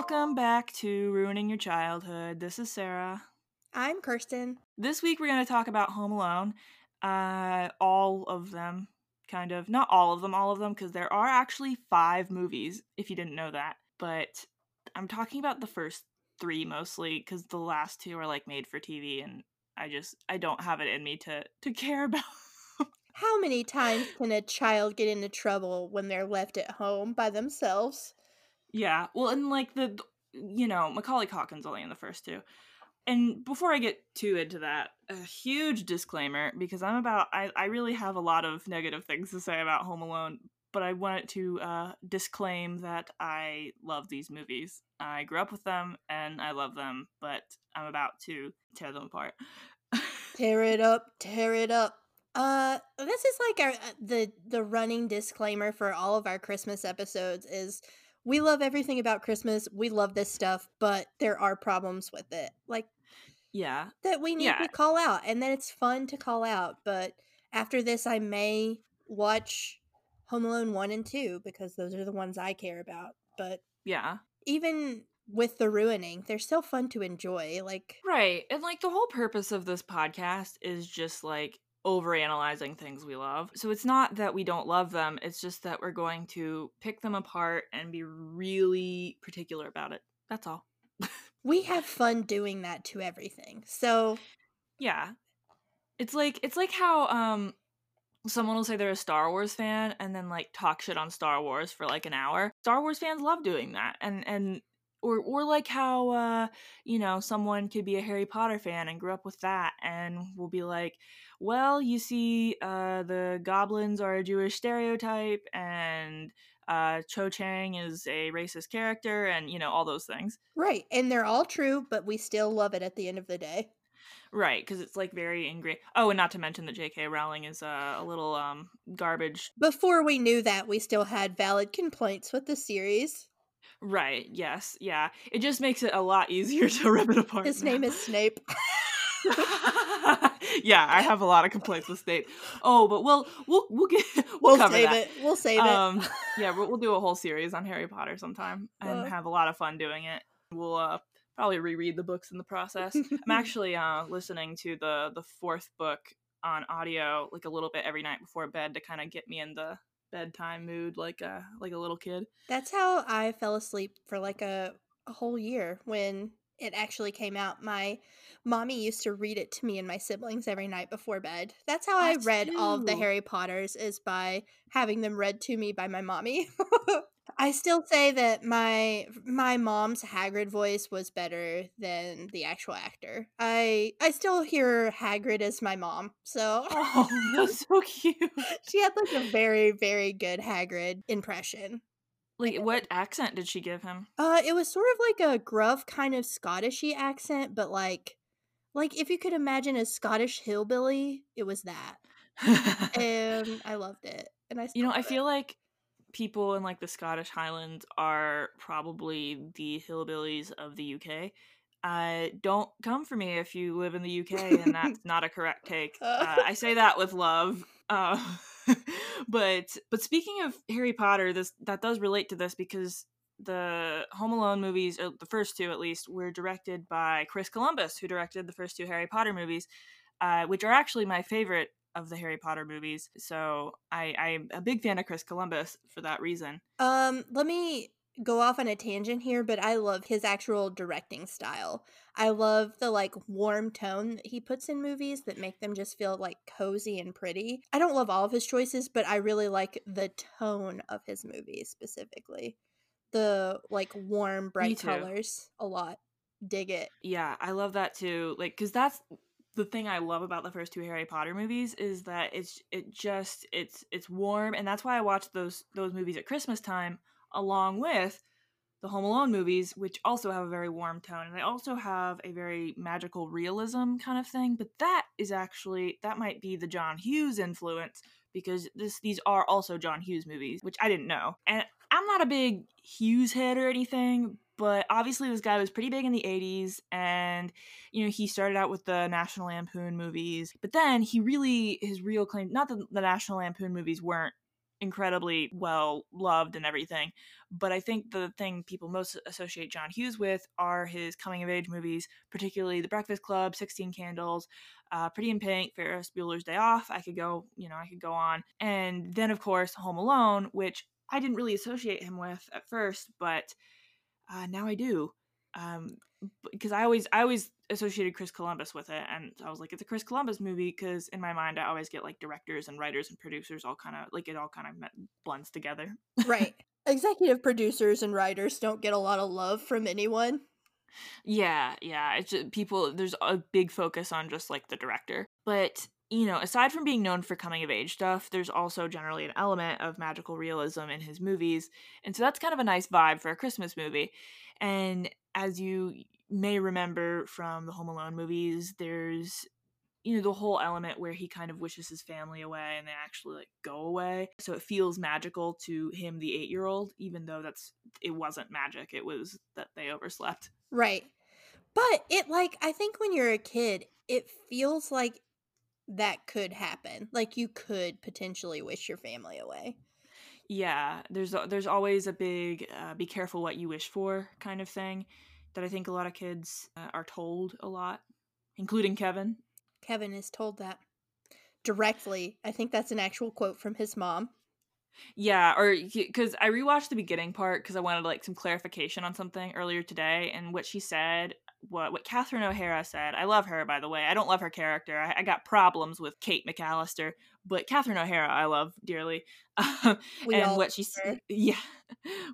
Welcome back to Ruining Your Childhood. This is Sarah. I'm Kirsten. This week we're going to talk about Home Alone. Uh, all of them, kind of. Not all of them, all of them, because there are actually five movies, if you didn't know that. But I'm talking about the first three mostly, because the last two are like made for TV, and I just I don't have it in me to to care about. How many times can a child get into trouble when they're left at home by themselves? Yeah, well, and like the, you know, Macaulay Culkin's only in the first two. And before I get too into that, a huge disclaimer because I'm about, I, I really have a lot of negative things to say about Home Alone, but I wanted to uh, disclaim that I love these movies. I grew up with them and I love them, but I'm about to tear them apart. tear it up, tear it up. Uh, this is like our uh, the the running disclaimer for all of our Christmas episodes is we love everything about Christmas. We love this stuff, but there are problems with it. Like yeah. That we need Yeah. to call out and then it's fun to call out, but after this I may watch Home Alone 1 and 2 because those are the ones I care about. But Yeah. even with the ruining, they're still fun to enjoy. Like Right. And like the whole purpose of this podcast is just like overanalyzing things we love. So it's not that we don't love them, it's just that we're going to pick them apart and be really particular about it. That's all. we have fun doing that to everything. So Yeah. It's like it's like how um someone will say they're a Star Wars fan and then like talk shit on Star Wars for like an hour. Star Wars fans love doing that. And and or or like how uh you know someone could be a Harry Potter fan and grew up with that and will be like, "Well, you see uh the goblins are a Jewish stereotype and uh Cho Chang is a racist character and you know all those things." right, and they're all true, but we still love it at the end of the day. Right, because it's like very ingrained. Oh, and not to mention that J.K. Rowling is uh, a little um garbage. Before we knew that, we still had valid complaints with the series. Right. Yes. Yeah. It just makes it a lot easier to rip it apart. His name is Snape. yeah, I have a lot of complaints with Snape. Oh, but we'll we'll we'll get we'll, We'll, cover save that. it. We'll save it. Um, yeah, we'll, we'll do a whole series on Harry Potter sometime and Uh. have a lot of fun doing it. We'll uh probably reread the books in the process. I'm actually uh listening to the the fourth book on audio like a little bit every night before bed to kind of get me in the bedtime mood like a like a little kid. That's how I fell asleep for like a, a whole year when it actually came out. My mommy used to read it to me and my siblings every night before bed. That's how I Us read all of the. Harry Potters is by having them read to me by my mommy. I still say that my my mom's Hagrid voice was better than the actual actor. I I still hear Hagrid as my mom. So Oh, that's so cute. she had like a very very good Hagrid impression. Like what accent did she give him? Uh, it was sort of like a gruff kind of Scottishy accent, but like, like if you could imagine a Scottish hillbilly, it was that, and I loved it. And I, you know, I it. feel like people in like the Scottish Highlands are probably the hillbillies of the UK. Uh, don't come for me if you live in the UK and that's not a correct take. Uh, I say that with love. Uh, but but speaking of Harry Potter, this that does relate to this because the Home Alone movies, or the first two at least, were directed by Chris Columbus, who directed the first two Harry Potter movies, uh, which are actually my favorite of the Harry Potter movies. So I, I'm a big fan of Chris Columbus for that reason. Um, let me go off on a tangent here, but I love his actual directing style. I love the like warm tone that he puts in movies that make them just feel like cozy and pretty. I don't love all of his choices, but I really like the tone of his movies specifically. The like warm, bright colors a lot. Dig it. Yeah, I love that too. Like, cause that's the thing I love about the first two Harry Potter movies is that it's it just it's it's warm, and that's why I watch those those movies at Christmas time along with the Home Alone movies, which also have a very warm tone, and they also have a very magical realism kind of thing. But that is actually that might be the John Hughes influence because this these are also John Hughes movies, which I didn't know. And I'm not a big Hughes head or anything, but obviously this guy was pretty big in the 80s and you know he started out with the National Lampoon movies, but then he really his real claim not that the National Lampoon movies weren't incredibly well loved and everything. But I think the thing people most associate John Hughes with are his coming of age movies, particularly The Breakfast Club, Sixteen Candles, uh, Pretty in Pink, Ferris Bueller's Day Off. I could go, you know, I could go on, and then of course Home Alone, which I didn't really associate him with at first, but uh, now I do. Um, because I always I always associated Chris Columbus with it, and I was like, it's a Chris Columbus movie because in my mind I always get like directors and writers and producers all kind of like it all kind of blends together. right. Executive producers and writers don't get a lot of love from anyone. Yeah, yeah. It's just, people. There's a big focus on just like the director, but you know, aside from being known for coming of age stuff, there's also generally an element of magical realism in his movies, and so that's kind of a nice vibe for a Christmas movie. And as you may remember from the Home Alone movies, there's you know the whole element where he kind of wishes his family away and they actually like go away. So it feels magical to him the 8 year old even though that's it wasn't magic it was that they overslept. Right. But it like i think when you're a kid it feels like that could happen like you could potentially wish your family away. Yeah there's there's always a big uh, be careful what you wish for kind of thing that i think a lot of kids uh, are told a lot including kevin. Kevin is told that directly i think that's an actual quote from his mom. Yeah or because i rewatched the beginning part because i wanted like some clarification on something earlier today and what she said what what Catherine O'Hara said. I love her, by the way. I don't love her character. I, I got problems with Kate McCallister, but Catherine O'Hara I love dearly. and what she said, yeah,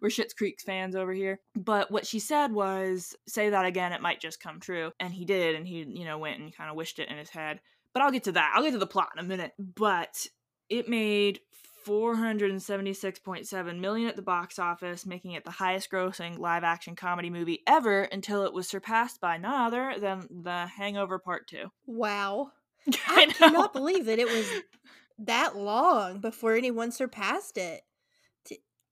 we're Schitt's Creek fans over here. But what she said was, "Say that again, it might just come true." And he did, and he you know went and kind of wished it in his head. But I'll get to that. I'll get to the plot in a minute. But it made 476.7 million at the box office, making it the highest grossing live action comedy movie ever until it was surpassed by none other than The Hangover Part 2. Wow. I, I cannot believe that it was that long before anyone surpassed it.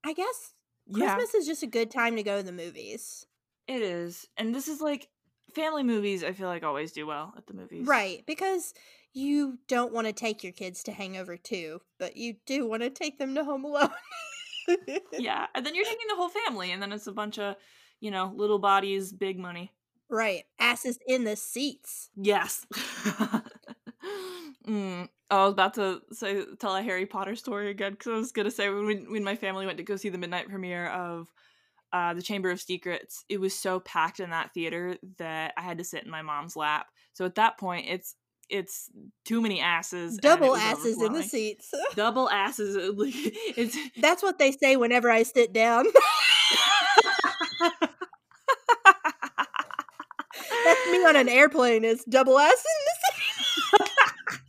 I guess Christmas yeah. is just a good time to go to the movies. It is. And this is like family movies I feel like always do well at the movies. Right, because you don't want to take your kids to Hangover 2, but you do want to take them to Home Alone. yeah, and then you're taking the whole family, and then it's a bunch of, you know, little bodies, big money. Right, asses in the seats. Yes. mm. I was about to say tell a Harry Potter story again because I was gonna say when when my family went to go see the midnight premiere of uh, the Chamber of Secrets, it was so packed in that theater that I had to sit in my mom's lap. So at that point, it's it's too many asses. Double asses in the seats. Double asses. It's That's what they say whenever I sit down. That's me on an airplane. It's double ass in the seat.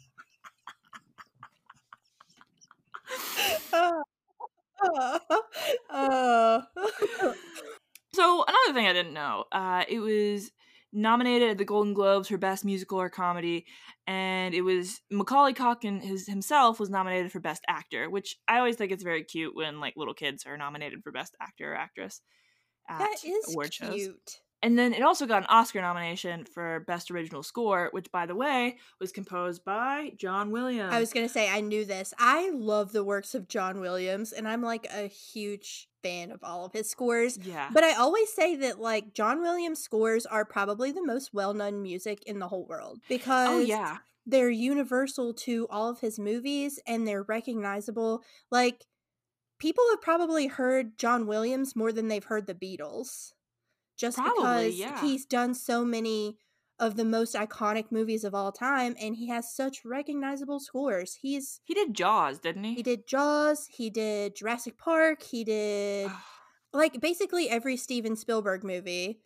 uh, uh, so another thing I didn't know, uh, it was nominated at the Golden Globes for Best Musical or Comedy, and it was Macaulay Culkin his, himself was nominated for Best Actor, which I always think it's very cute when like little kids are nominated for Best Actor or Actress at that is award cute. shows. And then it also got an Oscar nomination for Best Original Score, which, by the way, was composed by John Williams. I was going to say, I knew this. I love the works of John Williams, and I'm like a huge fan of all of his scores. Yeah. But I always say that, like, John Williams' scores are probably the most well known music in the whole world oh, because. Oh, yeah. They're universal to all of his movies and they're recognizable. Like, people have probably heard John Williams more than they've heard the Beatles just Probably, because yeah. he's done so many of the most iconic movies of all time and he has such recognizable scores. He's He did Jaws, didn't he? He did Jaws, he did Jurassic Park, he did like basically every Steven Spielberg movie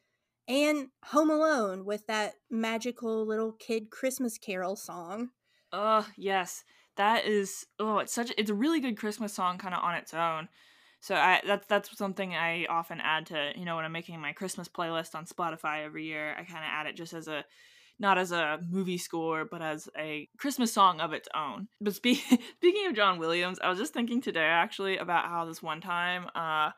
and Home Alone with that magical little kid Christmas carol song. Oh, yes. That is oh, it's such it's a really good Christmas song kind of on its own. So I that's that's something I often add to you know when I'm making my Christmas playlist on Spotify every year. I kind of add it just as a not as a movie score, but as a Christmas song of its own. But spe- speaking of John Williams, I was just thinking today actually about how this one time uh,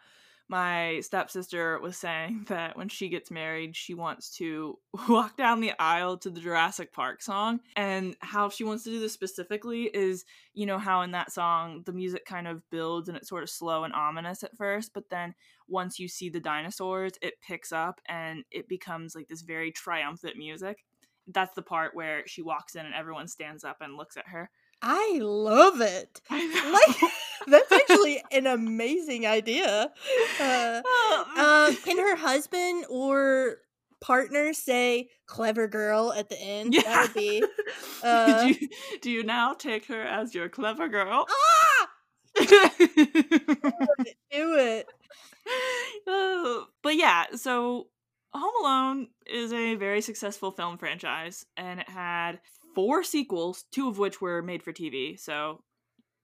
my stepsister was saying that when she gets married, she wants to walk down the aisle to the Jurassic Park song. And how she wants to do this specifically is, you know, how in that song the music kind of builds and it's sort of slow and ominous at first, but then once you see the dinosaurs, it picks up and it becomes like this very triumphant music. That's the part where she walks in and everyone stands up and looks at her. I love it. Like that's an amazing idea. Uh, uh, can her husband or partner say "clever girl" at the end? Yeah. That would be. Uh, do, you, do you now take her as your clever girl? ah, do it. Uh, but yeah, so Home Alone is a very successful film franchise, and it had four sequels, two of which were made for TV. So,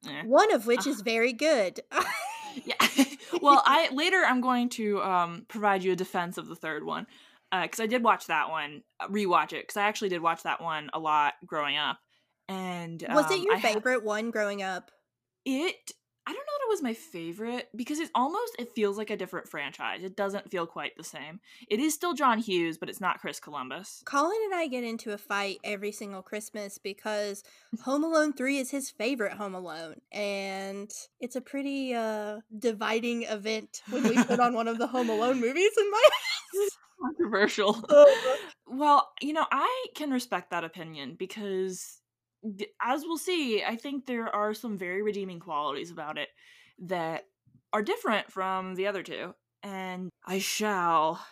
eh. One of which Uh. is very good. yeah. well, I later I'm going to um provide you a defense of the third one, because I did watch that one, uh, rewatch it, because I actually did watch that one a lot growing up. And Was it um, your I ha- favorite one growing up? it I don't know that it was my favorite because it almost it feels like a different franchise. It doesn't feel quite the same. It is still John Hughes, but it's not Chris Columbus. Colin and I get into a fight every single Christmas because Home Alone 3 is his favorite Home Alone. And it's a pretty uh, dividing event when we put on one of the Home Alone movies in my house. Controversial. well, you know, I can respect that opinion because as we'll see, I think there are some very redeeming qualities about it that are different from the other two. And I shall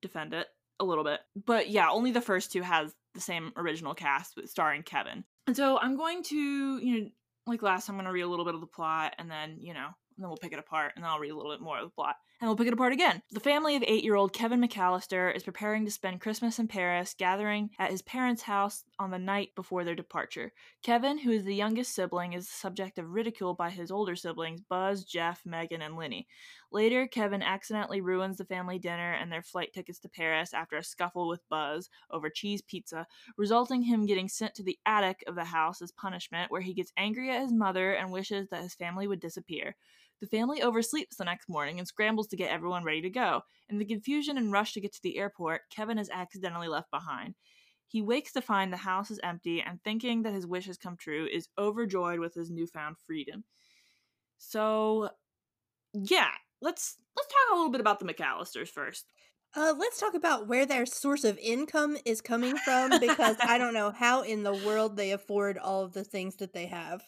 defend it a little bit. But yeah, only the first two has the same original cast with starring Kevin. And so I'm going to, you know, like last I'm gonna read a little bit of the plot and then, you know, and then we'll pick it apart and then I'll read a little bit more of the plot. And we'll pick it apart again. The family of eight year old Kevin McCallister is preparing to spend Christmas in Paris, gathering at his parents' house on the night before their departure. Kevin, who is the youngest sibling, is the subject of ridicule by his older siblings, Buzz, Jeff, Megan, and Linny. Later, Kevin accidentally ruins the family dinner and their flight tickets to Paris after a scuffle with Buzz over cheese pizza, resulting him getting sent to the attic of the house as punishment, where he gets angry at his mother and wishes that his family would disappear. The family oversleeps the next morning and scrambles to get everyone ready to go. In the confusion and rush to get to the airport, Kevin is accidentally left behind. He wakes to find the house is empty and, thinking that his wish has come true, is overjoyed with his newfound freedom. So, yeah, let's let's talk a little bit about the McCallisters first. Uh, let's talk about where their source of income is coming from because I don't know how in the world they afford all of the things that they have.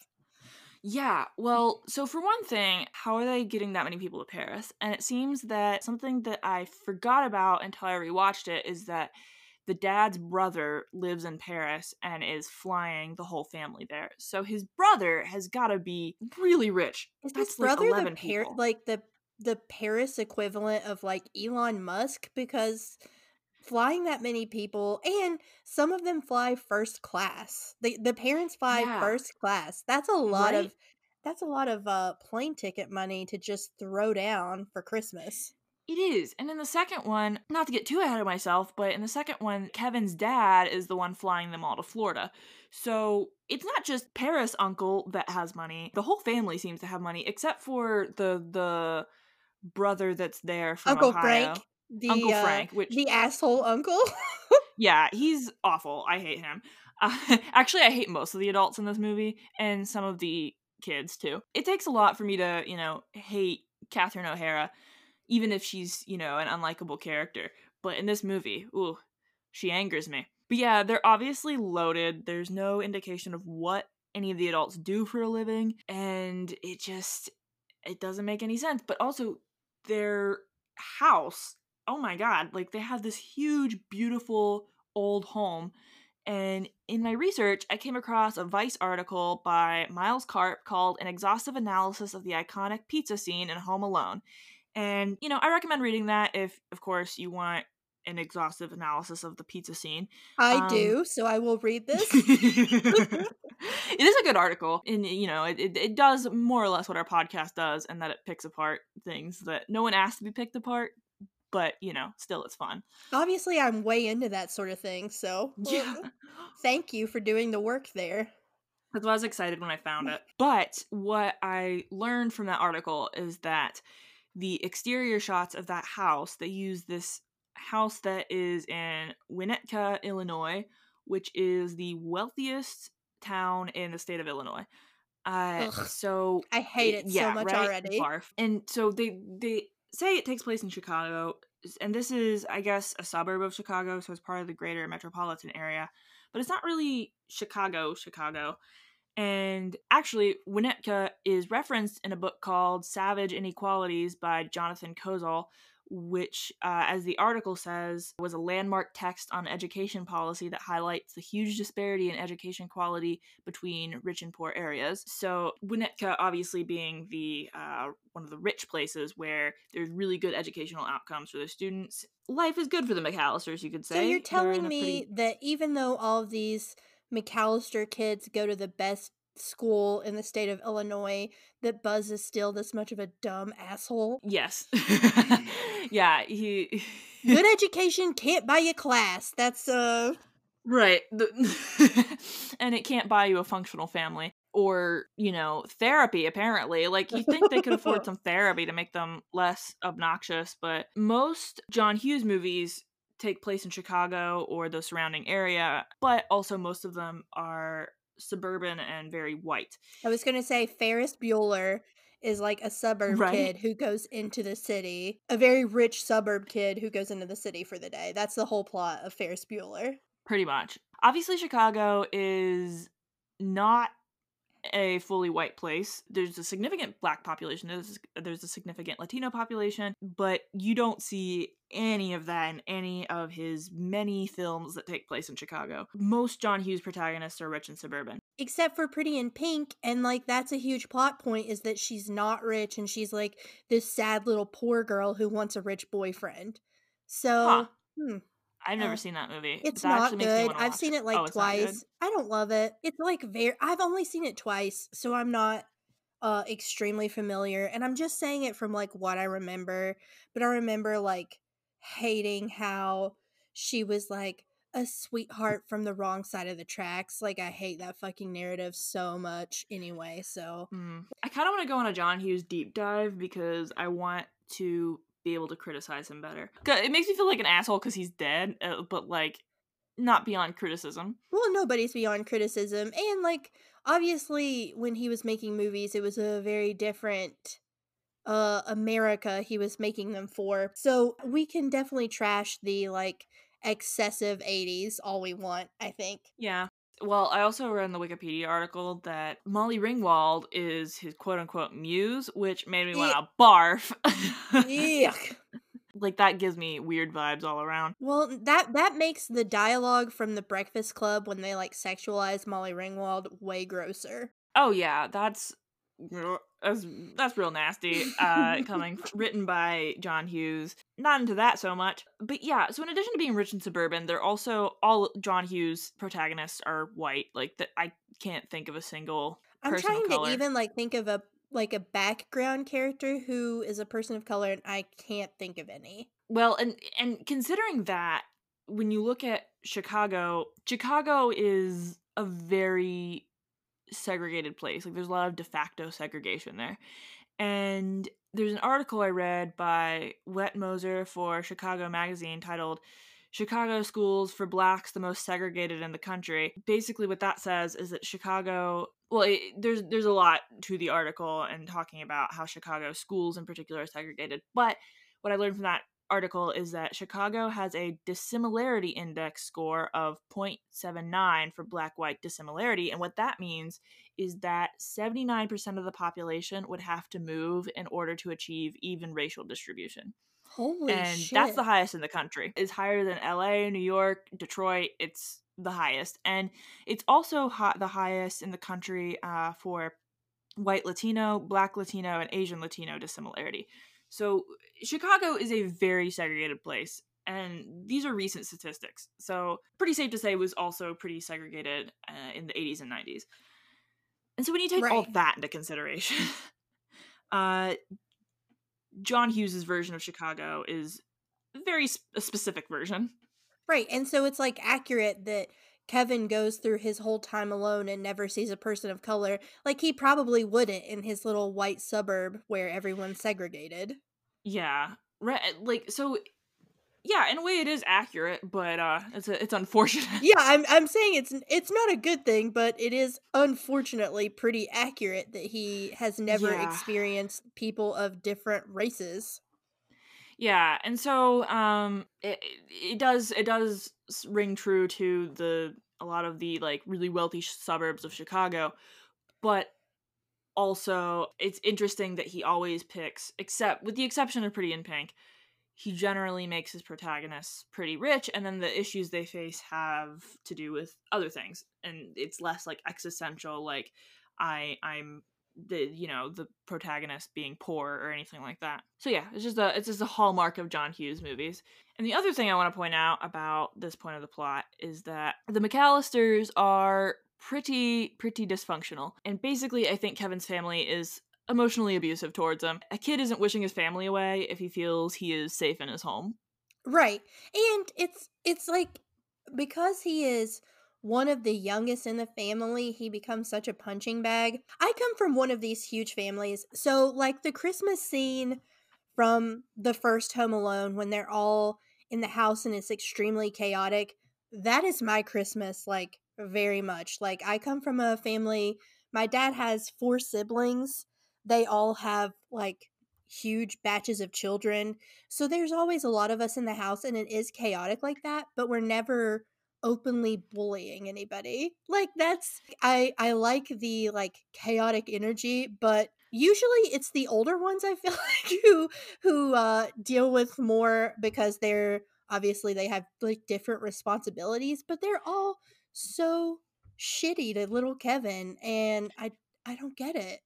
Yeah, well, so for one thing, how are they getting that many people to Paris? And it seems that something that I forgot about until I rewatched it is that the dad's brother lives in Paris and is flying the whole family there. So his brother has got to be really rich. Is That's like brother the 11 Par- like the the Paris equivalent of like Elon Musk because flying that many people and some of them fly first class. The the parents fly Yeah. first class. That's a lot Right? of that's a lot of uh plane ticket money to just throw down for Christmas. It is. And in the second one, not to get too ahead of myself, but in the second one, Kevin's dad is the one flying them all to Florida. So it's not just Paris uncle that has money. The whole family seems to have money, except for the the brother that's there from Uncle Ohio. Frank, the Uncle uh, Frank, which the asshole uncle. yeah, he's awful. I hate him. Uh, actually, I hate most of the adults in this movie and some of the kids too. It takes a lot for me to, you know, hate Catherine O'Hara, even if she's, you know, an unlikable character. But in this movie, ooh, she angers me. But yeah, they're obviously loaded. There's no indication of what any of the adults do for a living, and it just it doesn't make any sense. But also, their house oh my god like they have this huge beautiful old home and in my research i came across a vice article by miles karp called an exhaustive analysis of the iconic pizza scene in home alone and you know i recommend reading that if of course you want an exhaustive analysis of the pizza scene I Um, do, so I will read this. it is a good article and you know it, it, it does more or less what our podcast does and that it picks apart things that no one asked to be picked apart but you know still it's fun Obviously, I'm way into that sort of thing, so yeah thank you for doing the work there. that's why i was excited when i found it but what i learned from that article is that the exterior shots of that house, they use this house that is in Winnetka, Illinois, which is the wealthiest town in the state of Illinois. Uh, so I hate it yeah, so much right? already. Barf. And so they they say it takes place in Chicago, and this is, I guess, a suburb of Chicago, so it's part of the greater metropolitan area. But it's not really Chicago, Chicago. And actually, Winnetka is referenced in a book called Savage Inequalities by Jonathan Kozol, which, uh, as the article says, was a landmark text on education policy that highlights the huge disparity in education quality between rich and poor areas. So, Winnetka obviously being the uh, one of the rich places where there's really good educational outcomes for the students. Life is good for the McCallisters, you could say. So you're telling me pretty- that even though all of these McCallister kids go to the best school in the state of Illinois, that Buzz is still this much of a dumb asshole? Yes. yeah, he Good education can't buy you class. That's uh Right. And it can't buy you a functional family or, you know, therapy apparently. Like you think they could afford some therapy to make them less obnoxious, but most John Hughes movies take place in Chicago or the surrounding area, but also most of them are suburban and very white. I was gonna say Ferris Bueller is like a suburb Right. kid who goes into the city. A very rich suburb kid who goes into the city for the day. That's the whole plot of Ferris Bueller. Pretty much. Obviously, Chicago is not a fully white place. There's a significant black population. There's there's a significant Latino population, but you don't see any of that in any of his many films that take place in Chicago. Most John Hughes protagonists are rich and suburban. Except for Pretty in Pink, and like that's a huge plot point is that she's not rich and she's like this sad little poor girl who wants a rich boyfriend. So Huh. hmm, I've never Uh, seen that movie. it's That not actually makes me good. I've seen it like Oh, it's not good? twice. I don't love it. It's like very I've only seen it twice, so I'm not uh extremely familiar and I'm just saying it from like what I remember, but I remember like hating how she was like a sweetheart from the wrong side of the tracks. Like I hate that fucking narrative so much anyway. So Mm. I kind of want to go on a John Hughes deep dive because I want to be able to criticize him better. It makes me feel like an asshole because he's dead, uh, but like not beyond criticism. Well, nobody's beyond criticism. And, like, obviously, when he was making movies, it was a very different uh America he was making them for. So we can definitely trash the, like, excessive 80s all we want, I think. Yeah. Well, I also read in the Wikipedia article that Molly Ringwald is his quote unquote muse, which made me want to barf. Yuck. like that gives me weird vibes all around. Well, that that makes the dialogue from the Breakfast Club when they like sexualize Molly Ringwald way grosser. Oh yeah, that's that's that's real nasty. Uh, coming written by John Hughes. Not into that so much, but yeah. So in addition to being rich and suburban, they're also all John Hughes protagonists are white. Like that, I can't think of a single. I'm trying color. to even like think of a like a background character who is a person of color and I can't think of any. Well, and and considering that when you look at Chicago, Chicago is a very segregated place. Like there's a lot of de facto segregation there. And there's an article I read by Whet Moser for Chicago Magazine titled Chicago Schools for Blacks the Most Segregated in the Country. Basically what that says is that Chicago well, it, there's there's a lot to the article and talking about how Chicago schools in particular are segregated. But what I learned from that article is that Chicago has a dissimilarity index score of 0.79 for black white dissimilarity. And what that means is that 79% of the population would have to move in order to achieve even racial distribution. Holy shit. and shit. that's the highest in the country. It's higher than LA, New York, Detroit. It's the highest. And it's also hi- the highest in the country uh, for white Latino, black Latino, and Asian Latino dissimilarity. So Chicago is a very segregated place. And these are recent statistics. So, pretty safe to say it was also pretty segregated uh, in the 80s and 90s. And so, when you take all Right. that into consideration, uh, John Hughes's version of Chicago is very sp- a specific version. Right. And so it's like accurate that Kevin goes through his whole time alone and never sees a person of color. Like he probably wouldn't in his little white suburb where everyone's segregated. Yeah. Right. Like so yeah, in a way it is accurate, but uh it's a, it's unfortunate. Yeah, I'm I'm saying it's it's not a good thing, but it is unfortunately pretty accurate that he has never Yeah. experienced people of different races. Yeah, and so um it, it does it does ring true to the a lot of the like really wealthy suburbs of Chicago, but also it's interesting that he always picks except with the exception of Pretty in Pink, he generally makes his protagonists pretty rich and then the issues they face have to do with other things and it's less like existential like I I'm the you know the protagonist being poor or anything like that. So yeah, it's just a it's just a hallmark of John Hughes movies. And the other thing I want to point out about this point of the plot is that the McCallisters are pretty pretty dysfunctional. And basically I think Kevin's family is emotionally abusive towards him. A kid isn't wishing his family away if he feels he is safe in his home. Right. And it's it's like because he is one of the youngest in the family, he becomes such a punching bag. I come from one of these huge families. So like the Christmas scene from the first Home Alone when they're all in the house and it's extremely chaotic, that is my Christmas like very much. Like I come from a family my dad has four siblings. They all have like huge batches of children so there's always a lot of us in the house and it is chaotic like that, but we're never openly bullying anybody. Like that's I I like the like chaotic energy, but usually it's the older ones I feel like who who uh deal with more because they're obviously they have like different responsibilities, but they're all so shitty to little Kevin and I I don't get it.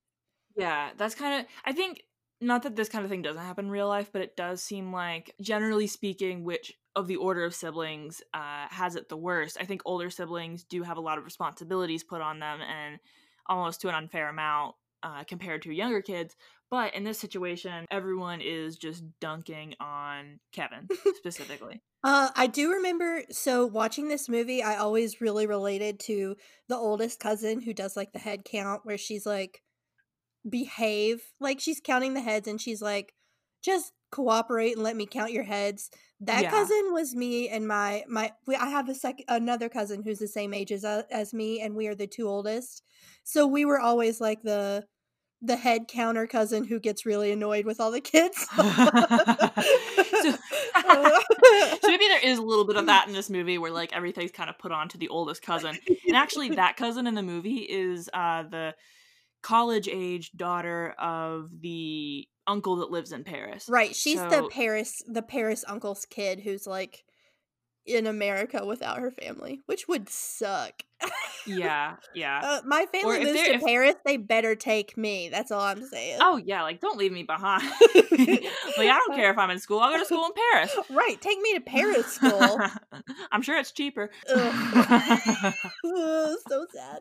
Yeah, that's kind of. I think not that this kind of thing doesn't happen in real life, but it does seem like, generally speaking, which of the order of siblings uh, has it the worst. I think older siblings do have a lot of responsibilities put on them, and almost to an unfair amount uh, compared to younger kids. But in this situation, everyone is just dunking on Kevin specifically. Uh, I do remember. So watching this movie, I always really related to the oldest cousin who does like the head count, where she's like, behave, like she's counting the heads, and she's like, just cooperate and let me count your heads. That Yeah. cousin was me and my my. We, I have a second another cousin who's the same age as uh, as me, and we are the two oldest. So we were always like the the head counter cousin who gets really annoyed with all the kids. so, so maybe there is a little bit of that in this movie where like everything's kind of put on to the oldest cousin and actually that cousin in the movie is uh the college age daughter of the uncle that lives in paris. Right, she's the Paris the Paris uncle's kid who's like in America without her family, which would suck. yeah yeah Uh, my family moves to if- Paris, they better take me. That's all I'm saying. oh yeah like don't leave me behind like i don't care if i'm in school i'll go to school in paris right, take me to Paris school. i'm sure it's cheaper so sad.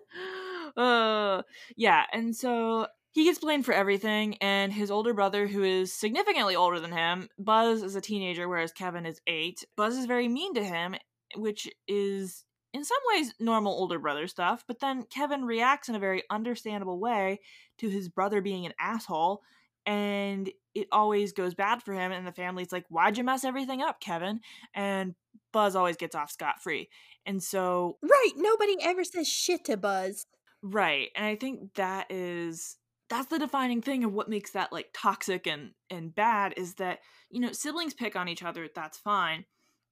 uh, yeah, and so he gets blamed for everything, and his older brother, who is significantly older than him, Buzz is a teenager, whereas Kevin is eight. Buzz is very mean to him, which is in some ways normal older brother stuff, but then Kevin reacts in a very understandable way to his brother being an asshole, and it always goes bad for him, and the family's like, Why'd you mess everything up, Kevin? And Buzz always gets off scot free. And so Right, nobody ever says shit to Buzz. Right. And I think that is that's the defining thing of what makes that like toxic and and bad is that, you know, siblings pick on each other, that's fine.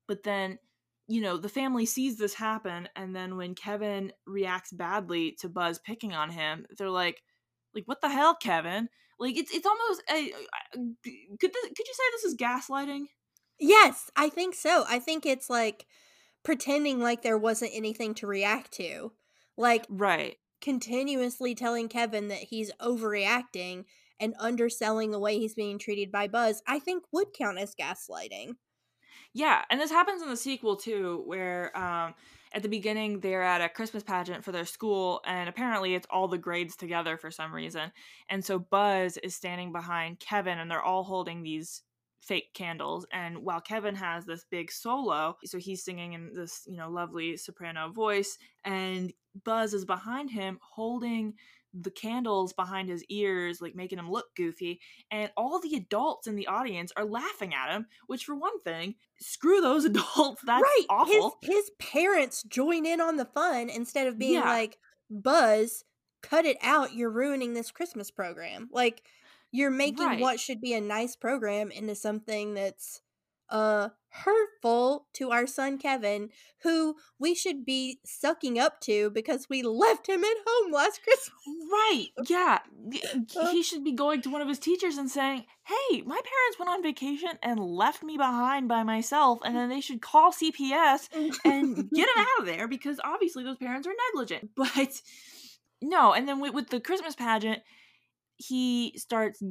But then, you know, the family sees this happen and then when Kevin reacts badly to Buzz picking on him, they're like like what the hell, Kevin? Like it's it's almost a, could this, could you say this is gaslighting? Yes, I think so. I think it's like pretending like there wasn't anything to react to. Like Right. Continuously telling Kevin that he's overreacting and underselling the way he's being treated by Buzz, I think would count as gaslighting. Yeah, and this happens in the sequel too, where um, at the beginning they're at a Christmas pageant for their school, and apparently it's all the grades together for some reason. And so Buzz is standing behind Kevin, and they're all holding these fake candles. And while Kevin has this big solo, so he's singing in this, you know, lovely soprano voice, and Buzz is behind him holding the candles behind his ears, like making him look goofy, and all the adults in the audience are laughing at him, which for one thing, screw those adults. That's right. awful. His, his parents join in on the fun instead of being Yeah. like, Buzz, cut it out. You're ruining this Christmas program. Like, you're making Right. what should be a nice program into something that's uh hurtful to our son Kevin, who we should be sucking up to because we left him at home last Christmas. Right. Yeah. Uh. He should be going to one of his teachers and saying, Hey, my parents went on vacation and left me behind by myself, and then they should call CPS and get him out of there because obviously those parents are negligent. But no, and then with the Christmas pageant, he starts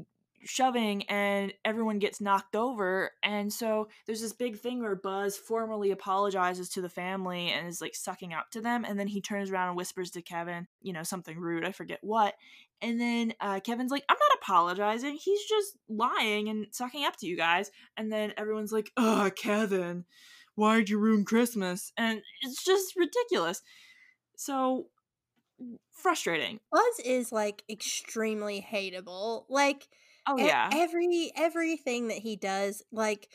shoving and everyone gets knocked over and so there's this big thing where buzz formally apologizes to the family and is like sucking up to them and then he turns around and whispers to kevin you know something rude i forget what and then uh, kevin's like i'm not apologizing. He's just lying and sucking up to you guys and then everyone's like oh kevin why'd you ruin christmas? And it's just ridiculous. So frustrating. Buzz is like extremely hateable. Like oh e- yeah every everything that he does like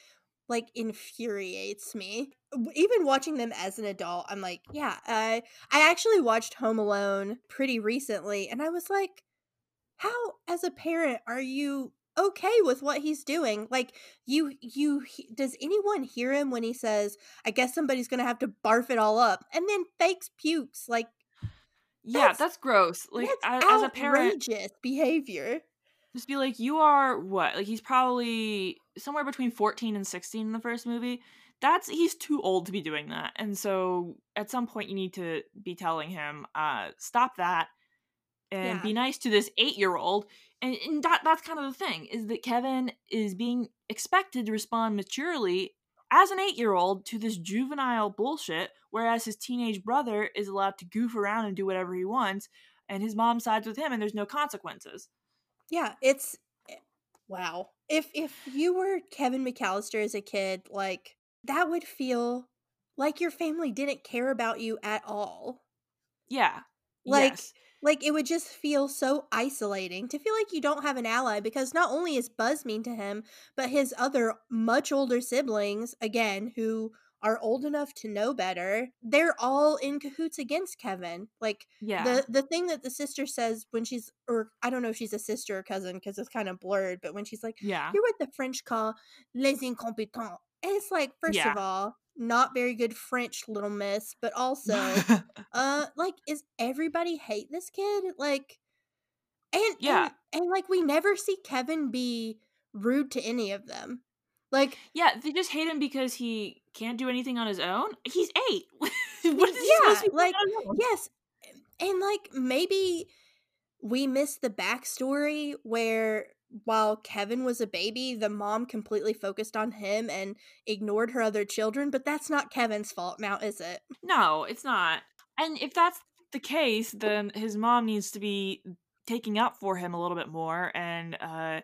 like infuriates me. Even watching them as an adult, I'm like, yeah, I I actually watched Home Alone pretty recently and I was like, how as a parent are you okay with what he's doing? Like you you he- does anyone hear him when he says, I guess somebody's going to have to barf it all up and then fakes pukes like yeah that's- that's gross like that's as, as a parent outrageous behavior. Just be like you are what? Like he's probably somewhere between 14 and 16 in the first movie. That's he's too old to be doing that and so at some point you need to be telling him uh stop that and Yeah. be nice to this eight year old and, and that that's kind of the thing is that kevin is being expected to respond maturely as an eight year old to this juvenile bullshit whereas his teenage brother is allowed to goof around and do whatever he wants and his mom sides with him and there's no consequences Yeah, it's eh, wow. If if you were Kevin McCallister as a kid, like that would feel like your family didn't care about you at all. Yeah. Like yes. like it would just feel so isolating to feel like you don't have an ally because not only is Buzz mean to him, but his other much older siblings, again, who are old enough to know better, they're all in cahoots against Kevin. Like Yeah. the the thing that the sister says when she's or I don't know if she's a sister or cousin because it's kind of blurred, but when she's like, yeah. "You're what the French call les incompetents," and it's like, first Yeah. of all, not very good French, little miss, but also, uh, like, is everybody hate this kid? Like, and Yeah. and, and like we never see Kevin be rude to any of them. Like, yeah, they just hate him because he can't do anything on his own. He's eight. what is he Yeah, supposed to be like, on his own? Yes. And like maybe we missed the backstory where while Kevin was a baby, the mom completely focused on him and ignored her other children, but that's not Kevin's fault now, is it? No, it's not. And if that's the case, then his mom needs to be taking up for him a little bit more and uh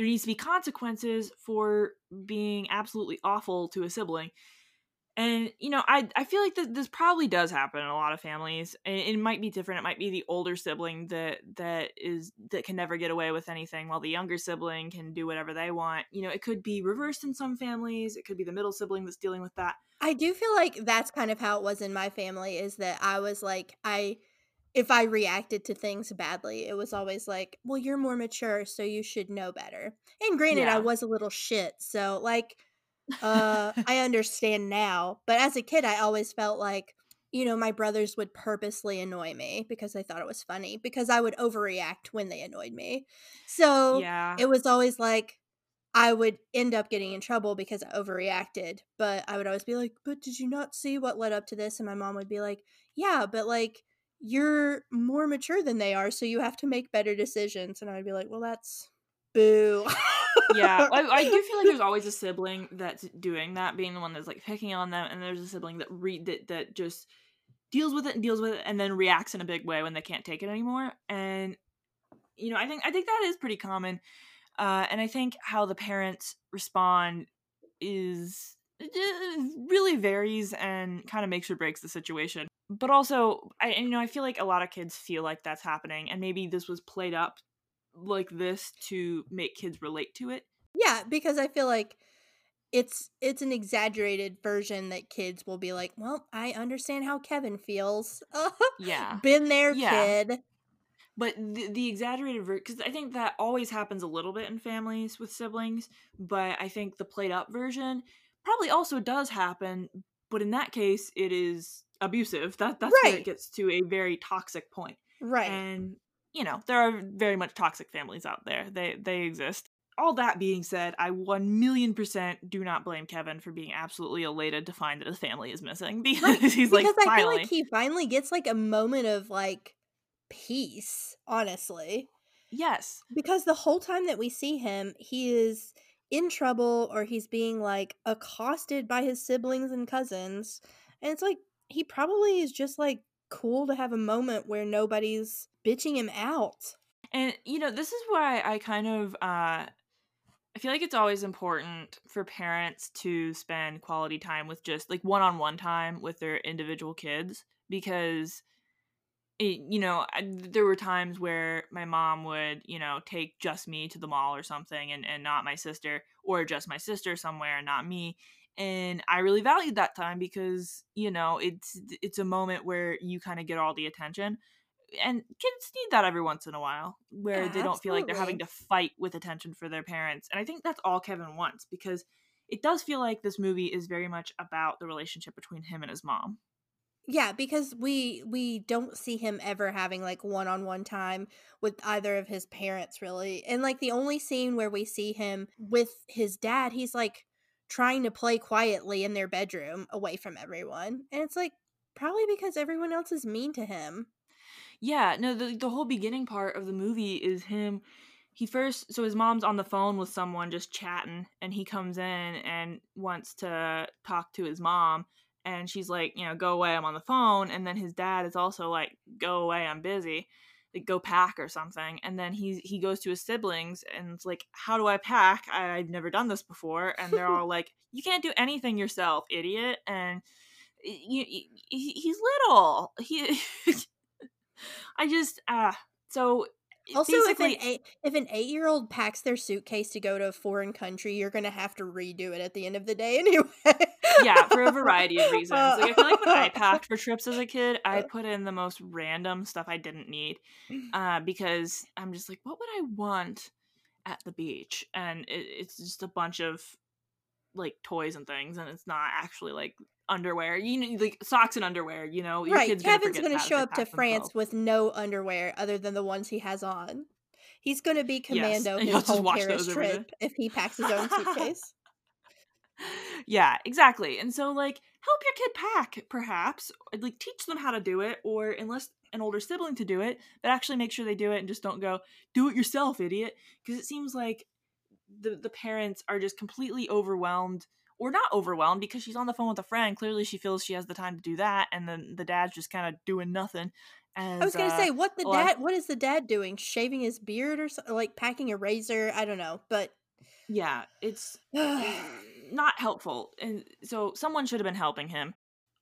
there needs to be consequences for being absolutely awful to a sibling. And you know, I I feel like that this probably does happen in a lot of families. And it might be different. It might be the older sibling that that is that can never get away with anything, while the younger sibling can do whatever they want. You know, it could be reversed in some families. It could be the middle sibling that's dealing with that. I do feel like that's kind of how it was in my family is that I was like I if I reacted to things badly, it was always like, "Well, you're more mature, so you should know better." And granted, Yeah. I was a little shit, so like uh I understand now, but as a kid I always felt like you know, my brothers would purposely annoy me because they thought it was funny because I would overreact when they annoyed me. So yeah. it was always like I would end up getting in trouble because I overreacted, but I would always be like, "But did you not see what led up to this?" And my mom would be like, "Yeah, but like you're more mature than they are, so you have to make better decisions." And I'd be like, "Well, that's boo." yeah, I, I do feel like there's always a sibling that's doing that, being the one that's like picking on them, and there's a sibling that read that that just deals with it and deals with it, and then reacts in a big way when they can't take it anymore. And you know, I think I think that is pretty common, uh, and I think how the parents respond is really varies and kind of makes or breaks the situation. But also I you know I feel like a lot of kids feel like that's happening and maybe this was played up like this to make kids relate to it. Yeah, because I feel like it's it's an exaggerated version that kids will be like, "Well, I understand how Kevin feels." yeah. Been there, Yeah. kid. But the, the exaggerated version, because I think that always happens a little bit in families with siblings, but I think the played up version probably also does happen. But in that case, it is abusive. That that's where it gets to a very toxic point. Right. And you know, there are very much toxic families out there. They they exist. All that being said, I one million percent do not blame Kevin for being absolutely elated to find that his family is missing because Right, he's like because I finally. feel like he finally gets like a moment of like peace, honestly. yes, Because the whole time that we see him, he is in trouble or he's being like accosted by his siblings and cousins. And it's like he probably is just like cool to have a moment where nobody's bitching him out. And you know, this is why I kind of uh I feel like it's always important for parents to spend quality time with just like one-on-one time with their individual kids because it, you know, I, there were times where my mom would, you know, take just me to the mall or something and, and not my sister, or just my sister somewhere and not me. And I really valued that time because, you know, it's it's a moment where you kind of get all the attention. And kids need that every once in a while where Yeah, they don't feel like they're having to fight with attention for their parents. And I think that's all Kevin wants because it does feel like this movie is very much about the relationship between him and his mom. Yeah, because we we don't see him ever having like one-on-one time with either of his parents really. And like the only scene where we see him with his dad, he's like trying to play quietly in their bedroom away from everyone. And it's like probably because everyone else is mean to him. Yeah, no, the the whole beginning part of the movie is him. He first, so his mom's on the phone with someone just chatting, and he comes in and wants to talk to his mom, and she's like, you know, go away, I'm on the phone. And then his dad is also like, go away, I'm busy, like go pack or something. And then he he goes to his siblings and it's like, how do I pack? I, I've never done this before, and they're all like, you can't do anything yourself, idiot. And you, he's little. He. I just uh so Also, if an eight, if an 8-year-old packs their suitcase to go to a foreign country, you're going to have to redo it at the end of the day anyway. yeah, for a variety of reasons. Like I feel like when I Uh, packed for trips as a kid, I put in the most random stuff I didn't need. Uh because I'm just like what would I want at the beach? And it, it's just a bunch of like toys and things and it's not actually like underwear. You know like socks and underwear, you know. Your Right, Kevin's going to show up to France with no underwear other than the ones he has on. He's going to be commando and his whole Paris those every day. trip if he packs his own suitcase. yeah, exactly. And so like help your kid pack, perhaps. Uh, like teach them how to do it, or enlist an older sibling to do it, but actually make sure they do it and just don't go, do it yourself, idiot. Because it seems like the the parents are just completely overwhelmed or not overwhelmed because she's on the phone with a friend. Clearly she feels she has the time to do that, and then the dad's just kind of doing nothing. As, I was going to uh, say what the of- dad what is the dad doing? Shaving his beard or like packing a razor? I don't know, but yeah, it's not helpful. And so someone should have been helping him.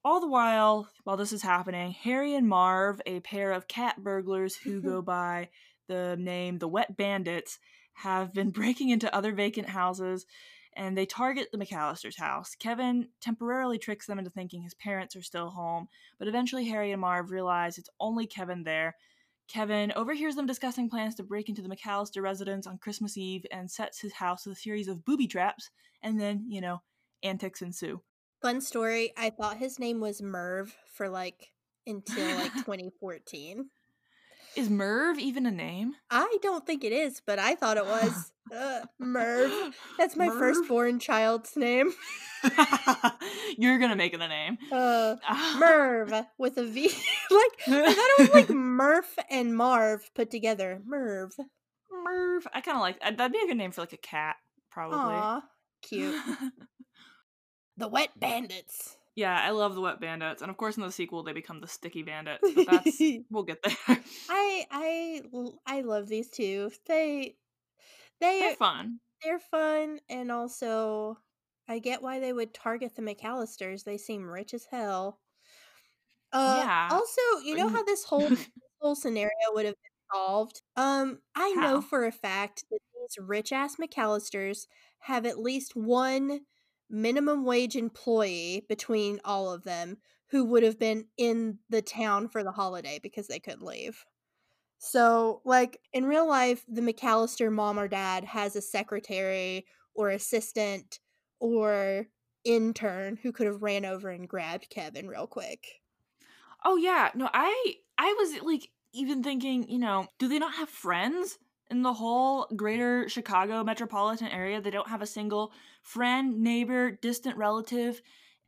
All the while, while this is happening, Harry and Marv, a pair of cat burglars who go by the name the Wet Bandits, have been breaking into other vacant houses and they target the McCallister's house. Kevin temporarily tricks them into thinking his parents are still home, but eventually Harry and Marv realize it's only Kevin there. Kevin overhears them discussing plans to break into the McCallister residence on Christmas Eve and sets his house with a series of booby traps, and then, you know, antics ensue. fun story. I thought his name was Merv for like until like 2014. Is Merv even a name? I don't think it is, but I thought it was uh, Merv. That's my Merv? firstborn child's name. You're gonna make it a name. Uh. Merv with a V. like I thought it was like Murph and Marv put together. Merv. Merv. I kind of like that'd be a good name for like a cat, probably. Aw, cute. The Wet Bandits. Yeah, I love the Wet Bandits, and of course in the sequel they become the Sticky Bandits. But that's we'll get there. I I I love these two. They they They're fun. they're fun and also I get why they would target the McCallisters. They seem rich as hell. Uh, Yeah. also, you know how this whole whole scenario would have been solved? Um, I know for a fact that these rich ass McCallisters have at least one minimum wage employee between all of them who would have been in the town for the holiday because they couldn't leave. So, like in real life, the McCallister mom or dad has a secretary or assistant or intern who could have ran over and grabbed Kevin real quick. Oh yeah, no, I I was like even thinking, you know, do they not have friends in the whole greater Chicago metropolitan area? They don't have a single friend, neighbor, distant relative,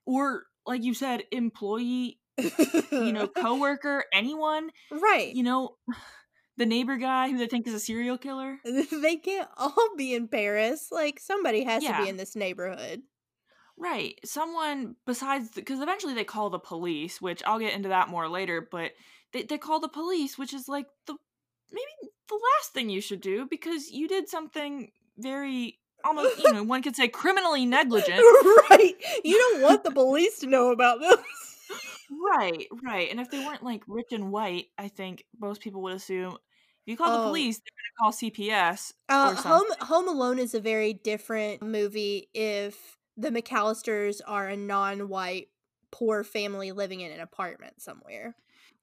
or like you said, employee, you know, coworker, anyone, right. you know, the neighbor guy who they think is a serial killer. they can't all be in Paris. Like somebody has to be in this neighborhood. Right. Someone besides, because eventually they call the police, which I'll get into that more later, but they, they call the police, which is like the maybe the last thing you should do because you did something very almost, you know, one could say criminally negligent. right. You don't want the police to know about this. right, right. And if they weren't like rich and white, I think most people would assume if you call the Oh. police, they're going to call CPS. Uh, Home. Home Alone is a very different movie if the McCallisters are a non-white poor family living in an apartment somewhere.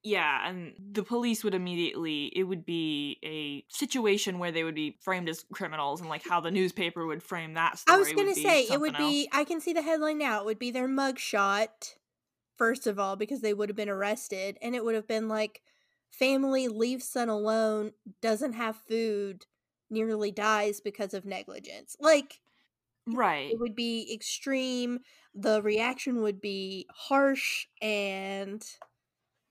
Yeah, and the police would immediately it would be a situation where they would be framed as criminals and like how the newspaper would frame that story. I was going gonna say it would be. else. I can see the headline now. It would be their mugshot, first of all, because they would have been arrested, and it would have been like, family leaves son alone, doesn't have food, nearly dies because of negligence. Like right. it would be extreme. The reaction would be harsh, and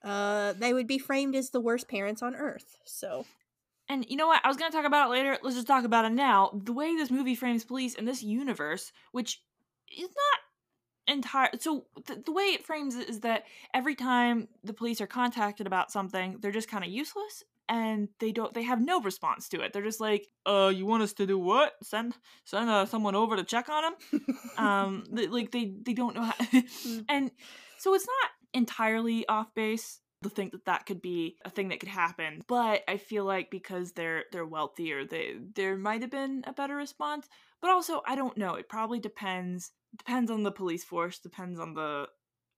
uh, they would be framed as the worst parents on earth. So And you know what? I was going to talk about it later. Let's just talk about it now. The way this movie frames police in this universe, which is not entire so th- the way it frames it is that every time the police are contacted about something they're just kind of useless and they don't they have no response to it they're just like uh you want us to do what send send uh, someone over to check on them um th- like they they don't know how and so it's not entirely off base to think that that could be a thing that could happen. But i feel like because they're they're wealthier they there might have been a better response. But also i don't know it probably depends depends on the police force depends on the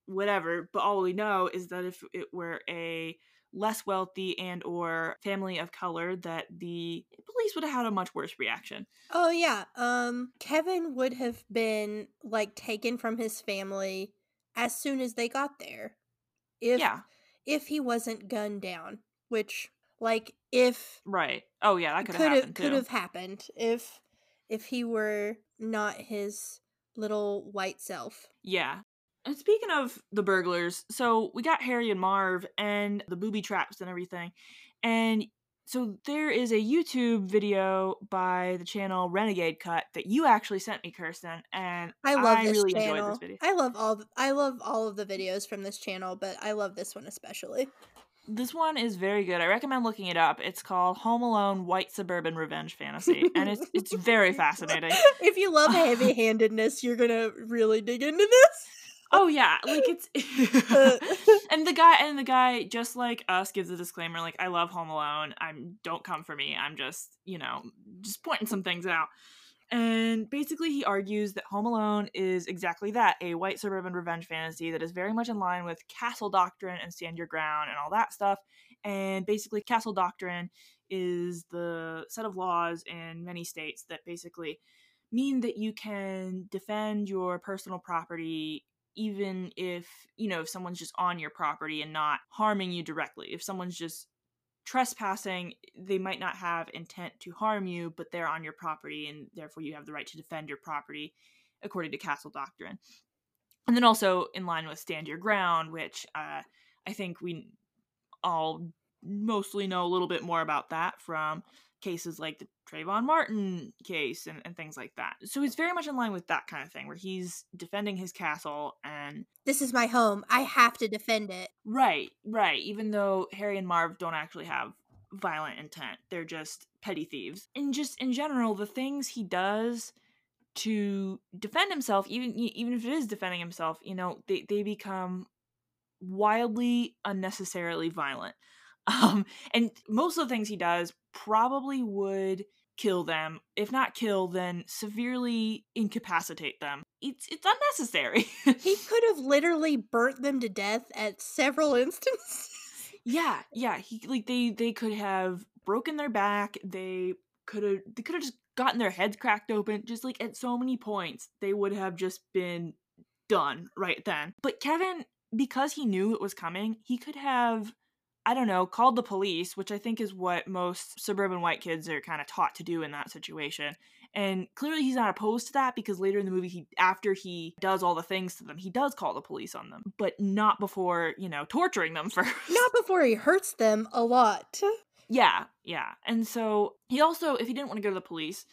whatever. But all we know is that if it were a less wealthy and or family of color that the police would have had a much worse reaction. Oh yeah. Um Kevin would have been like taken from his family as soon as they got there. If yeah if he wasn't gunned down, which like if right oh yeah that could have could have happened could have happened if if he were not his little white self. Yeah. And speaking of the burglars, so we got Harry and Marv and the booby traps and everything. And so there is a YouTube video by the channel Renegade Cut that you actually sent me, Kirsten, and I love this really channel. enjoyed this video. I love all th- I love all of the videos from this channel, but I love this one especially. This one is very good. I recommend looking it up. It's called Home Alone White Suburban Revenge Fantasy, and it's it's very fascinating. if you love heavy-handedness, you're going to really dig into this. Oh yeah, like it's and the guy and the guy just like us gives a disclaimer like I love Home Alone. I'm don't come for me. I'm just, you know, just pointing some things out. And basically he argues that Home Alone is exactly that, a white suburban revenge fantasy that is very much in line with castle doctrine and stand your ground and all that stuff. And basically castle doctrine is the set of laws in many states that basically mean that you can defend your personal property even if you know if someone's just on your property and not harming you directly. If someone's just trespassing they might not have intent to harm you but they're on your property and therefore you have the right to defend your property according to castle doctrine. And then also in line with stand your ground which uh, i think we all mostly know a little bit more about that from cases like the Trayvon Martin case and, and things like that. So it's very much in line with that kind of thing where he's defending his castle and This is my home. I have to defend it. right, right, even though Harry and Marv don't actually have violent intent. They're just petty thieves. And just in general, the things he does to defend himself, even even if it is defending himself, you know, they, they become wildly unnecessarily violent. Um, and most of the things he does probably would kill them. If not kill, then severely incapacitate them. It's it's unnecessary. he could have literally burnt them to death at several instances. yeah, yeah. He like they they could have broken their back. They could have they could have just gotten their heads cracked open. Just like at so many points, they would have just been done right then. But Kevin, because he knew it was coming, he could have I don't know, called the police, which I think is what most suburban white kids are kind of taught to do in that situation. And clearly he's not opposed to that because later in the movie he after he does all the things to them, he does call the police on them, but not before, you know, torturing them first. Not before he hurts them a lot. Yeah, yeah. And so he also if he didn't want to go to the police,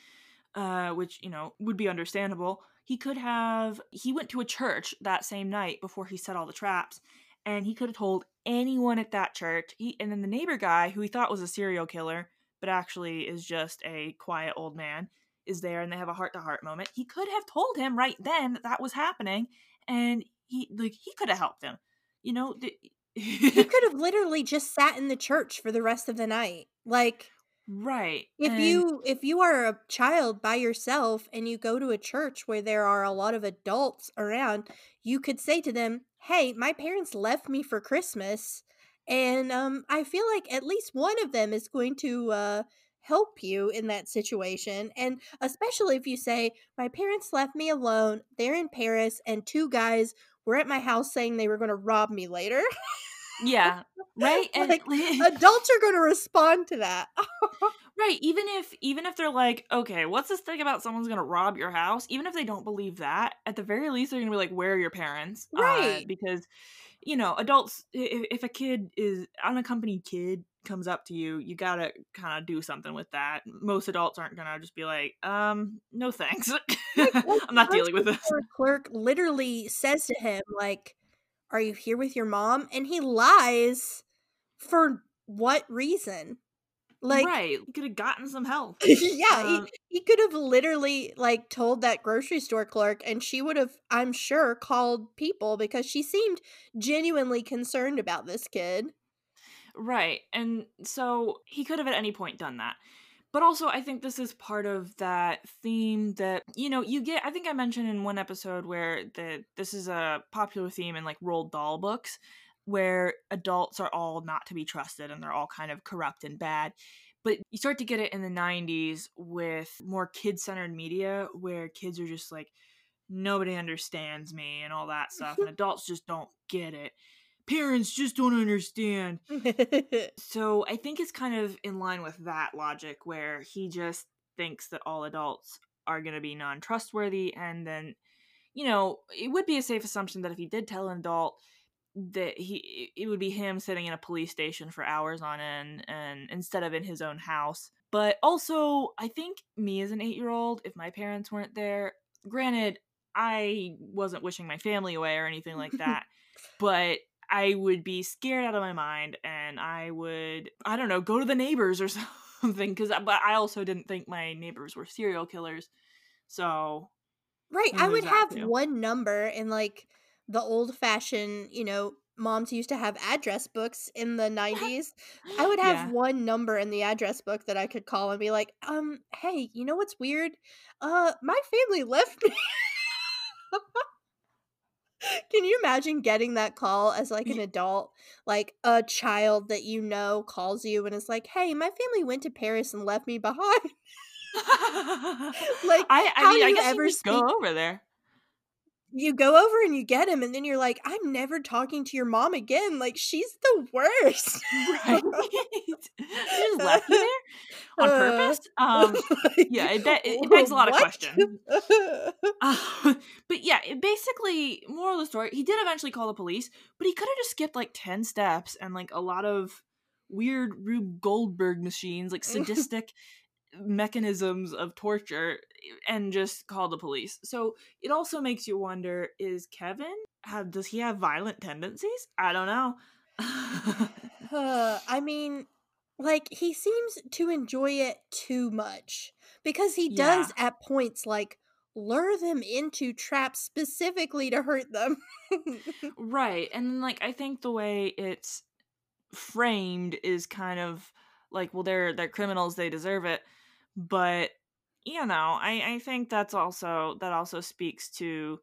uh, which, you know, would be understandable, he could have he went to a church that same night before he set all the traps and he could have told anyone at that church. He and then the neighbor guy who he thought was a serial killer, but actually is just a quiet old man, is there and they have a heart to heart moment. He could have told him right then that that was happening and he like he could have helped him. You know, he could have literally just sat in the church for the rest of the night. Like Right. If and you if you are a child by yourself and you go to a church where there are a lot of adults around, you could say to them, "Hey, my parents left me for Christmas, and um I feel like at least one of them is going to uh help you in that situation." And especially if you say, "My parents left me alone. They're in Paris and two guys were at my house saying they were going to rob me later." yeah, right? And like adults are going to respond to that. right, even if even if they're like, "Okay, what's this thing about someone's going to rob your house?" Even if they don't believe that, at the very least they're going to be like, "Where are your parents?" Uh, Right. because you know, adults if, if a kid is unaccompanied kid comes up to you, you got to kind of do something with that. Most adults aren't going to just be like, "Um, no thanks. Like, I'm not dealing with this." clerk literally says to him, like, Are you here with your mom? And he lies for what reason? Like right. You could have gotten some help. yeah, Um, he, he could have literally like told that grocery store clerk and she would have, I'm sure, called people because she seemed genuinely concerned about this kid. Right. And so he could have at any point done that. But also, I think this is part of that theme that, you know, you get. I think I mentioned in one episode where the, this is a popular theme in like Roald Dahl books where adults are all not to be trusted and they're all kind of corrupt and bad. But you start to get it in the 90s with more kid centered media where kids are just like, nobody understands me and all that stuff. and adults just don't get it. Parents just don't understand. So I think it's kind of in line with that logic where he just thinks that all adults are going to be non trustworthy. And then, you know, it would be a safe assumption that if he did tell an adult, that he it would be him sitting in a police station for hours on end and instead of in his own house but also i think me as an eight year old if my parents weren't there granted i wasn't wishing my family away or anything like that but I would be scared out of my mind and I would I don't know go to the neighbors or something because but I also didn't think my neighbors were serial killers so Right. I would have too. one number in like the old fashioned, you know, moms used to have address books in the 90s. I would have yeah one number in the address book that I could call and be like, "Um, hey, you know what's weird? Uh, my family left me." Can you imagine getting that call as like an adult? Like a child that you know calls you and is like, "Hey, my family went to Paris and left me behind." Like, I I how mean do I you ever just go over there you go over and you get him and then you're like i'm never talking to your mom again like she's the worst. Right. Just left you there? On Uh, purpose? Um like, yeah it, be- it, begs a lot of questions. Uh, but yeah, it basically, moral of the story, he did eventually call the police, but he could have just skipped like 10 steps and like a lot of weird Rube Goldberg machines, like sadistic mechanisms of torture, and just call the police. So it also makes you wonder is Kevin, have, does he have violent tendencies? I don't know. Uh, i mean like he seems to enjoy it too much because he Yeah. does at points like lure them into traps specifically to hurt them. right. And like I think the way it's framed is kind of like well they're they're criminals, they deserve it. But you know, I I think that's also that also speaks to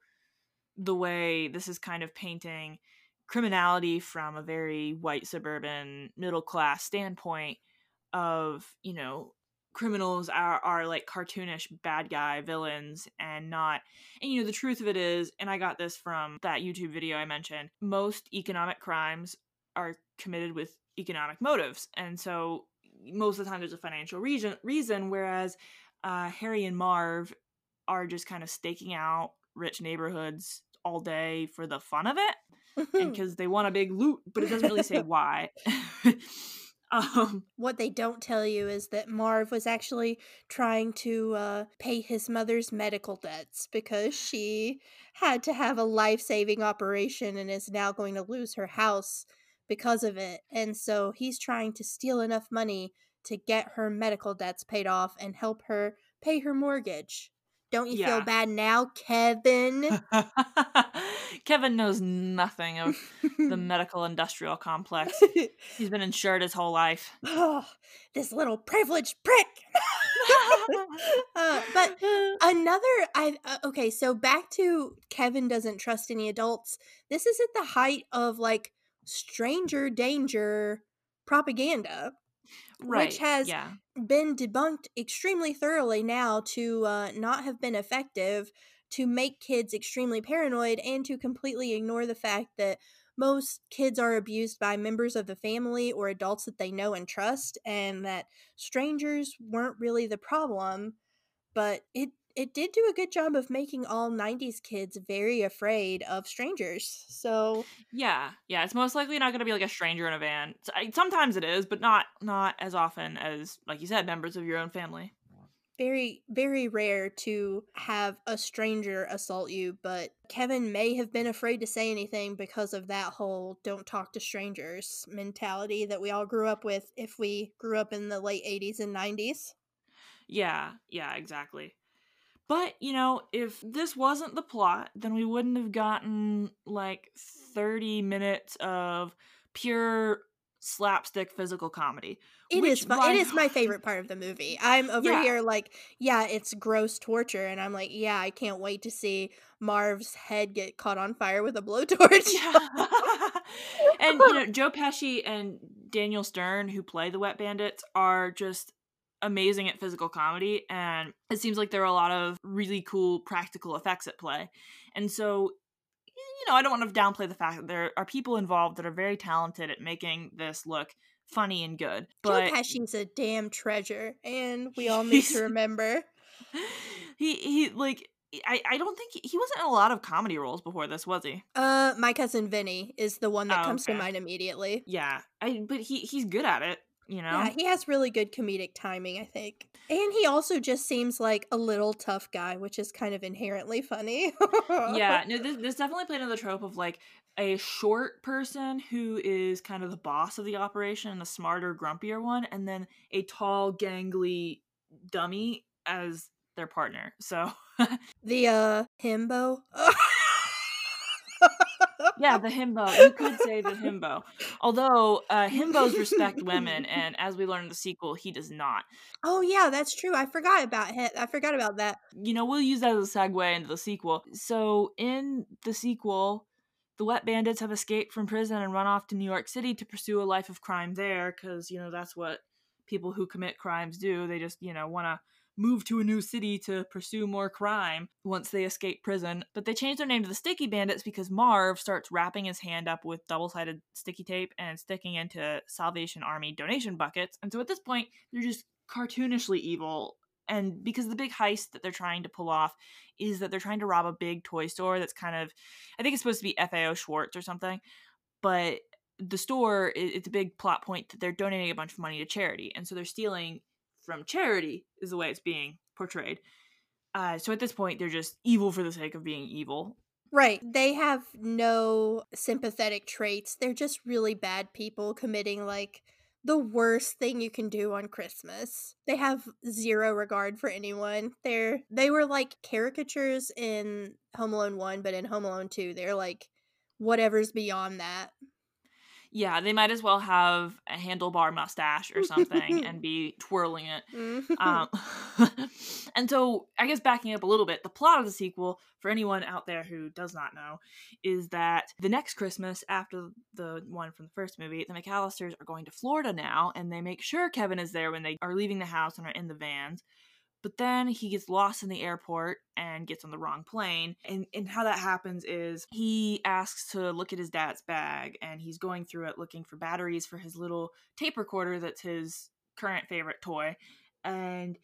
the way this is kind of painting criminality from a very white suburban middle class standpoint of you know criminals are are like cartoonish bad guy villains and not and you know the truth of it is and i got this from that youtube video i mentioned most economic crimes are committed with economic motives and so most of the time there's a financial reason reason whereas uh, harry and marv are just kind of staking out rich neighborhoods all day for the fun of it and because they want a big loot but it doesn't really say why. Um, what they don't tell you is that Marv was actually trying to uh, pay his mother's medical debts because she had to have a life saving operation and is now going to lose her house because of it. And so he's trying to steal enough money to get her medical debts paid off and help her pay her mortgage. Don't you yeah. feel bad now, Kevin? Kevin knows nothing of the medical industrial complex. He's been insured his whole life. Oh, this little privileged prick. uh, but another, I uh, okay. So back to Kevin doesn't trust any adults. This is at the height of like stranger danger propaganda right. which has yeah. been debunked extremely thoroughly now to uh, not have been effective, to make kids extremely paranoid, and to completely ignore the fact that most kids are abused by members of the family or adults that they know and trust, and that strangers weren't really the problem. But it it did do a good job of making all 90s kids very afraid of strangers. So, yeah. Yeah, it's most likely not going to be like a stranger in a van. Sometimes it is, but not not as often as like you said members of your own family. Very very rare to have a stranger assault you, but Kevin may have been afraid to say anything because of that whole don't talk to strangers mentality that we all grew up with if we grew up in the late 80s and 90s. Yeah, yeah, exactly. But, you know, if this wasn't the plot, then we wouldn't have gotten like 30 minutes of pure slapstick physical comedy. It is my, it is my favorite part of the movie. I'm over yeah. here like, yeah, it's gross torture and I'm like, yeah, I can't wait to see Marv's head get caught on fire with a blowtorch. And you know, Joe Pesci and Daniel Stern who play the wet bandits are just amazing at physical comedy and it seems like there are a lot of really cool practical effects at play and so you know i don't want to downplay the fact that there are people involved that are very talented at making this look funny and good but joe pesci's a damn treasure and we all need to remember he he like I, I don't think he, he, wasn't in a lot of comedy roles before this, was he? Uh, my cousin Vinny is the one that oh, comes okay. to mind immediately. Yeah, I but he he's good at it you know? Yeah, he has really good comedic timing, I think. And he also just seems like a little tough guy, which is kind of inherently funny. yeah, no, this, this definitely played into the trope of like a short person who is kind of the boss of the operation, and the smarter, grumpier one, and then a tall, gangly dummy as their partner. So the uh himbo yeah, the himbo. You could say the himbo. Although uh, himbos respect women, and as we learn in the sequel, he does not. Oh yeah, that's true. I forgot about him. I forgot about that. You know, we'll use that as a segue into the sequel. So in the sequel, the wet bandits have escaped from prison and run off to New York City to pursue a life of crime there, because you know that's what people who commit crimes do. They just you know want to move to a new city to pursue more crime once they escape prison. But they change their name to the Sticky Bandits because Marv starts wrapping his hand up with double sided sticky tape and sticking into Salvation Army donation buckets. And so at this point, they're just cartoonishly evil. And because the big heist that they're trying to pull off is that they're trying to rob a big toy store that's kind of, I think it's supposed to be FAO Schwarz or something. But the store, it's a big plot point that they're donating a bunch of money to charity. And so they're stealing from charity is the way it's being portrayed. Uh, so at this point, they're just evil for the sake of being evil. Right. They have no sympathetic traits. They're just really bad people committing like the worst thing you can do on Christmas. They have zero regard for anyone. They're they were like caricatures in Home Alone 1, but in Home Alone 2, they're like whatever's beyond that. Yeah, they might as well have a handlebar mustache or something and be twirling it. Mm-hmm. Um, and so, I guess backing up a little bit, the plot of the sequel, for anyone out there who does not know, is that the next Christmas after the one from the first movie, the McCallisters are going to Florida now, and they make sure Kevin is there when they are leaving the house and are in the vans. But then he gets lost in the airport and gets on the wrong plane. And, and how that happens is he asks to look at his dad's bag and he's going through it looking for batteries for his little tape recorder that's his current favorite toy. And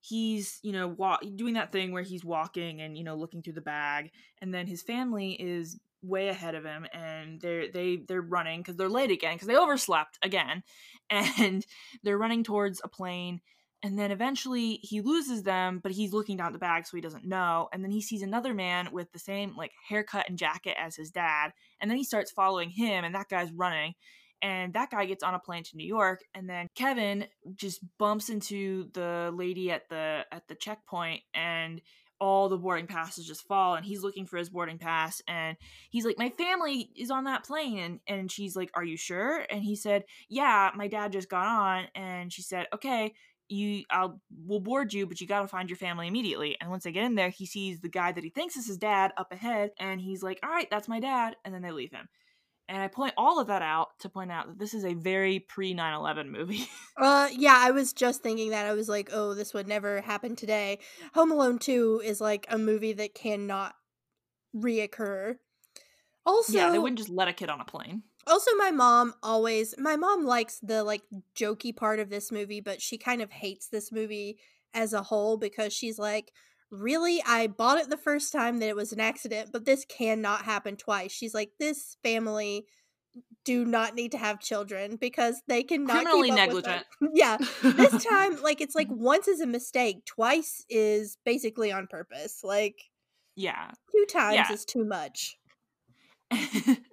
he's you know wa- doing that thing where he's walking and you know looking through the bag and then his family is way ahead of him and they're they they're running because they're late again because they overslept again and they're running towards a plane and then eventually he loses them but he's looking down the bag so he doesn't know and then he sees another man with the same like haircut and jacket as his dad and then he starts following him and that guy's running and that guy gets on a plane to New York and then Kevin just bumps into the lady at the at the checkpoint and all the boarding passes just fall and he's looking for his boarding pass and he's like my family is on that plane and, and she's like are you sure? And he said yeah my dad just got on and she said okay you I'll we'll board you, but you gotta find your family immediately. And once they get in there, he sees the guy that he thinks is his dad up ahead, and he's like, All right, that's my dad, and then they leave him. And I point all of that out to point out that this is a very pre 9 11 movie. Uh, yeah, I was just thinking that. I was like, oh, this would never happen today. Home Alone 2 is like a movie that cannot reoccur. Also, yeah, they wouldn't just let a kid on a plane. Also my mom always my mom likes the like jokey part of this movie, but she kind of hates this movie as a whole because she's like, really? I bought it the first time that it was an accident, but this cannot happen twice. She's like, this family do not need to have children because they cannot Criminally keep with them." negligent. yeah, this time like it's like once is a mistake twice is basically on purpose like yeah. two times Yeah. is too much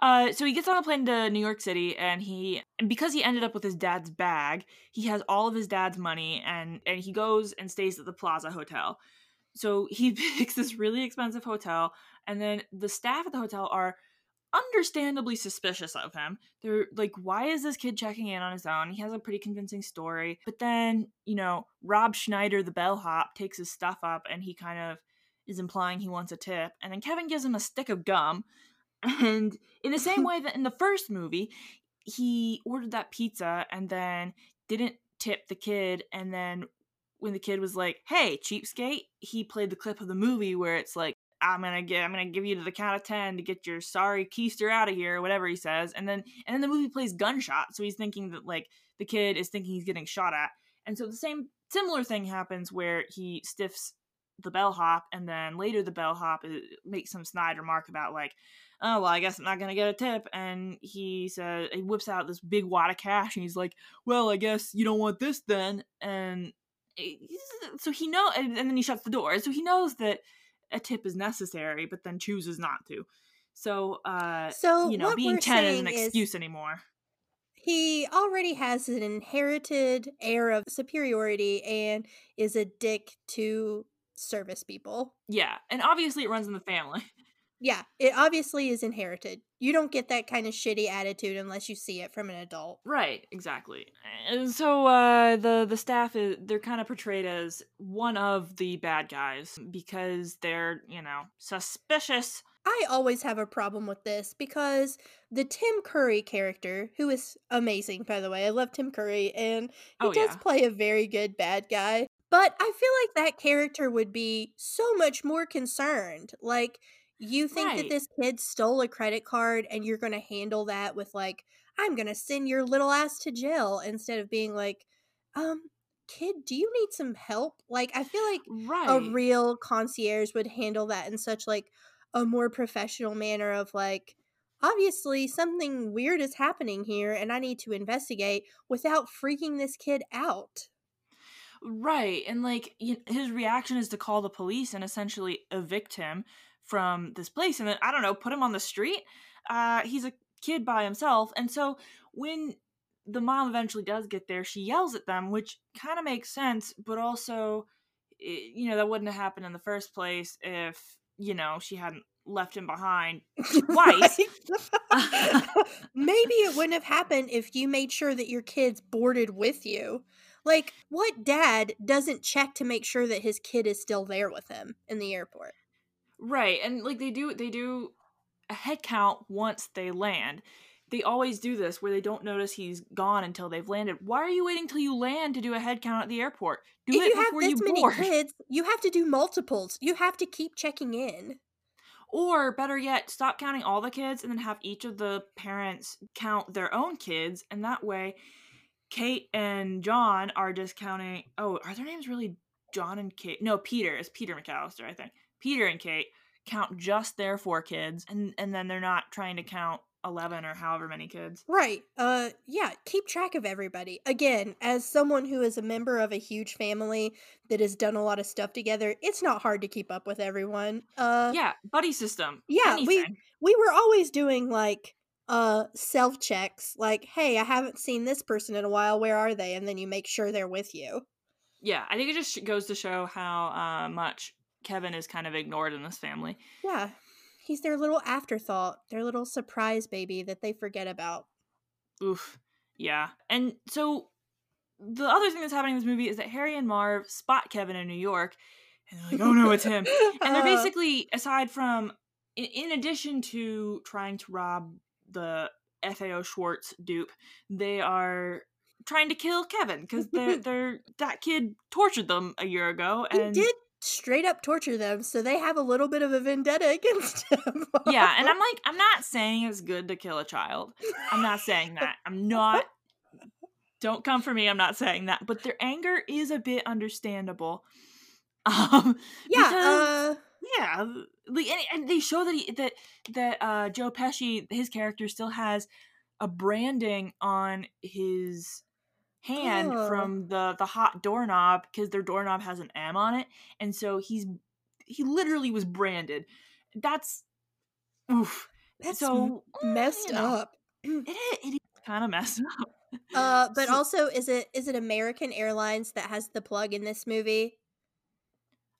uh, so he gets on a plane to New York City, and he and because he ended up with his dad's bag, he has all of his dad's money, and and he goes and stays at the Plaza Hotel. So he picks this really expensive hotel, and then the staff at the hotel are understandably suspicious of him. They're like, why is this kid checking in on his own? He has a pretty convincing story. But then, you know, Rob Schneider, the bellhop, takes his stuff up and he kind of is implying he wants a tip. And then Kevin gives him a stick of gum. And in the same way that in the first movie, he ordered that pizza and then didn't tip the kid. And then when the kid was like, hey, cheapskate, he played the clip of the movie where it's like, I'm gonna get I'm gonna give you to the count of ten to get your sorry keister out of here, or whatever he says. And then and then the movie plays gunshot, so he's thinking that like the kid is thinking he's getting shot at. And so the same similar thing happens where he stiffs the bellhop, and then later the bellhop uh, makes some snide remark about like, oh well, I guess I'm not gonna get a tip. And he says he whips out this big wad of cash, and he's like, well, I guess you don't want this then. And so he know, and, then he shuts the door. So he knows that a tip is necessary, but then chooses not to. So, uh, so you know, being 10 is saying an is excuse anymore. he already has an inherited air of superiority and is a dick to service people Yeah. And obviously it runs in the family. Yeah it obviously is inherited you don't get that kind of shitty attitude unless you see it from an adult Right, exactly. And so uh the the staff is they're kind of portrayed as one of the bad guys because they're, you know, suspicious. I always have a problem with this because the Tim Curry character, who is amazing, by the way, I love Tim Curry, and he Oh does yeah. play a very good bad guy. But I feel like that character would be so much more concerned. Like, you think that this kid stole a credit card and you're going to handle that with, like, I'm going to send your little ass to jail instead of being like, um, kid, do you need some help? Like, I feel like a real concierge would handle that in such like a more professional manner of like obviously something weird is happening here and I need to investigate without freaking this kid out. Right. And like his reaction is to call the police and essentially evict him from this place and then I don't know, put him on the street. Uh he's a kid by himself. And so when the mom eventually does get there, she yells at them, which kind of makes sense, but also, it, you know, that wouldn't have happened in the first place if, you know, she hadn't left him behind twice. Maybe it wouldn't have happened if you made sure that your kids boarded with you. Like, what dad doesn't check to make sure that his kid is still there with him in the airport? Right. And like they do they do a head count once they land. They always do this where they don't notice he's gone until they've landed. Why are you waiting till you land to do a head count at the airport? Do if it you have before this you many board. kids, you have to do multiples. You have to keep checking in. Or better yet, stop counting all the kids and then have each of the parents count their own kids, and that way, Kate and John are just counting. Oh, are their names really John and Kate? No, Peter is Peter McCallister, I think. Peter and Kate count just their four kids, and and then they're not trying to count eleven or however many kids. Right. Uh yeah, keep track of everybody. Again, as someone who is a member of a huge family that has done a lot of stuff together, it's not hard to keep up with everyone. Uh Yeah, buddy system. Yeah, we- we were always doing like uh self checks like hey i haven't seen this person in a while where are they and then you make sure they're with you Yeah, I think it just goes to show how uh, much Kevin is kind of ignored in this family. yeah he's their little afterthought their little surprise baby that they forget about Oof. Yeah. And so the other thing that's happening in this movie is that Harry and Marv spot Kevin in New York and they're like, oh no, it's him. And they're Uh, basically, aside from, in, in addition to trying to rob the FAO Schwarz dupe, they are trying to kill Kevin because they're, they're, that kid tortured them a year ago. he And did straight up torture them so they have a little bit of a vendetta against him yeah. And I'm like, I'm not saying it's good to kill a child. I'm not saying that. I'm not. Don't come for me. I'm not saying that. But their anger is a bit understandable. Um, yeah because- uh yeah, like, and, and they show that he that that uh, Joe Pesci, his character, still has a branding on his hand Oh. from the the hot doorknob because their doorknob has an M on it, and so he's he literally was branded. That's oof. that's so mm, messed you know, up It is, it is kind of messed up. uh but So- also is it is it american airlines that has the plug in this movie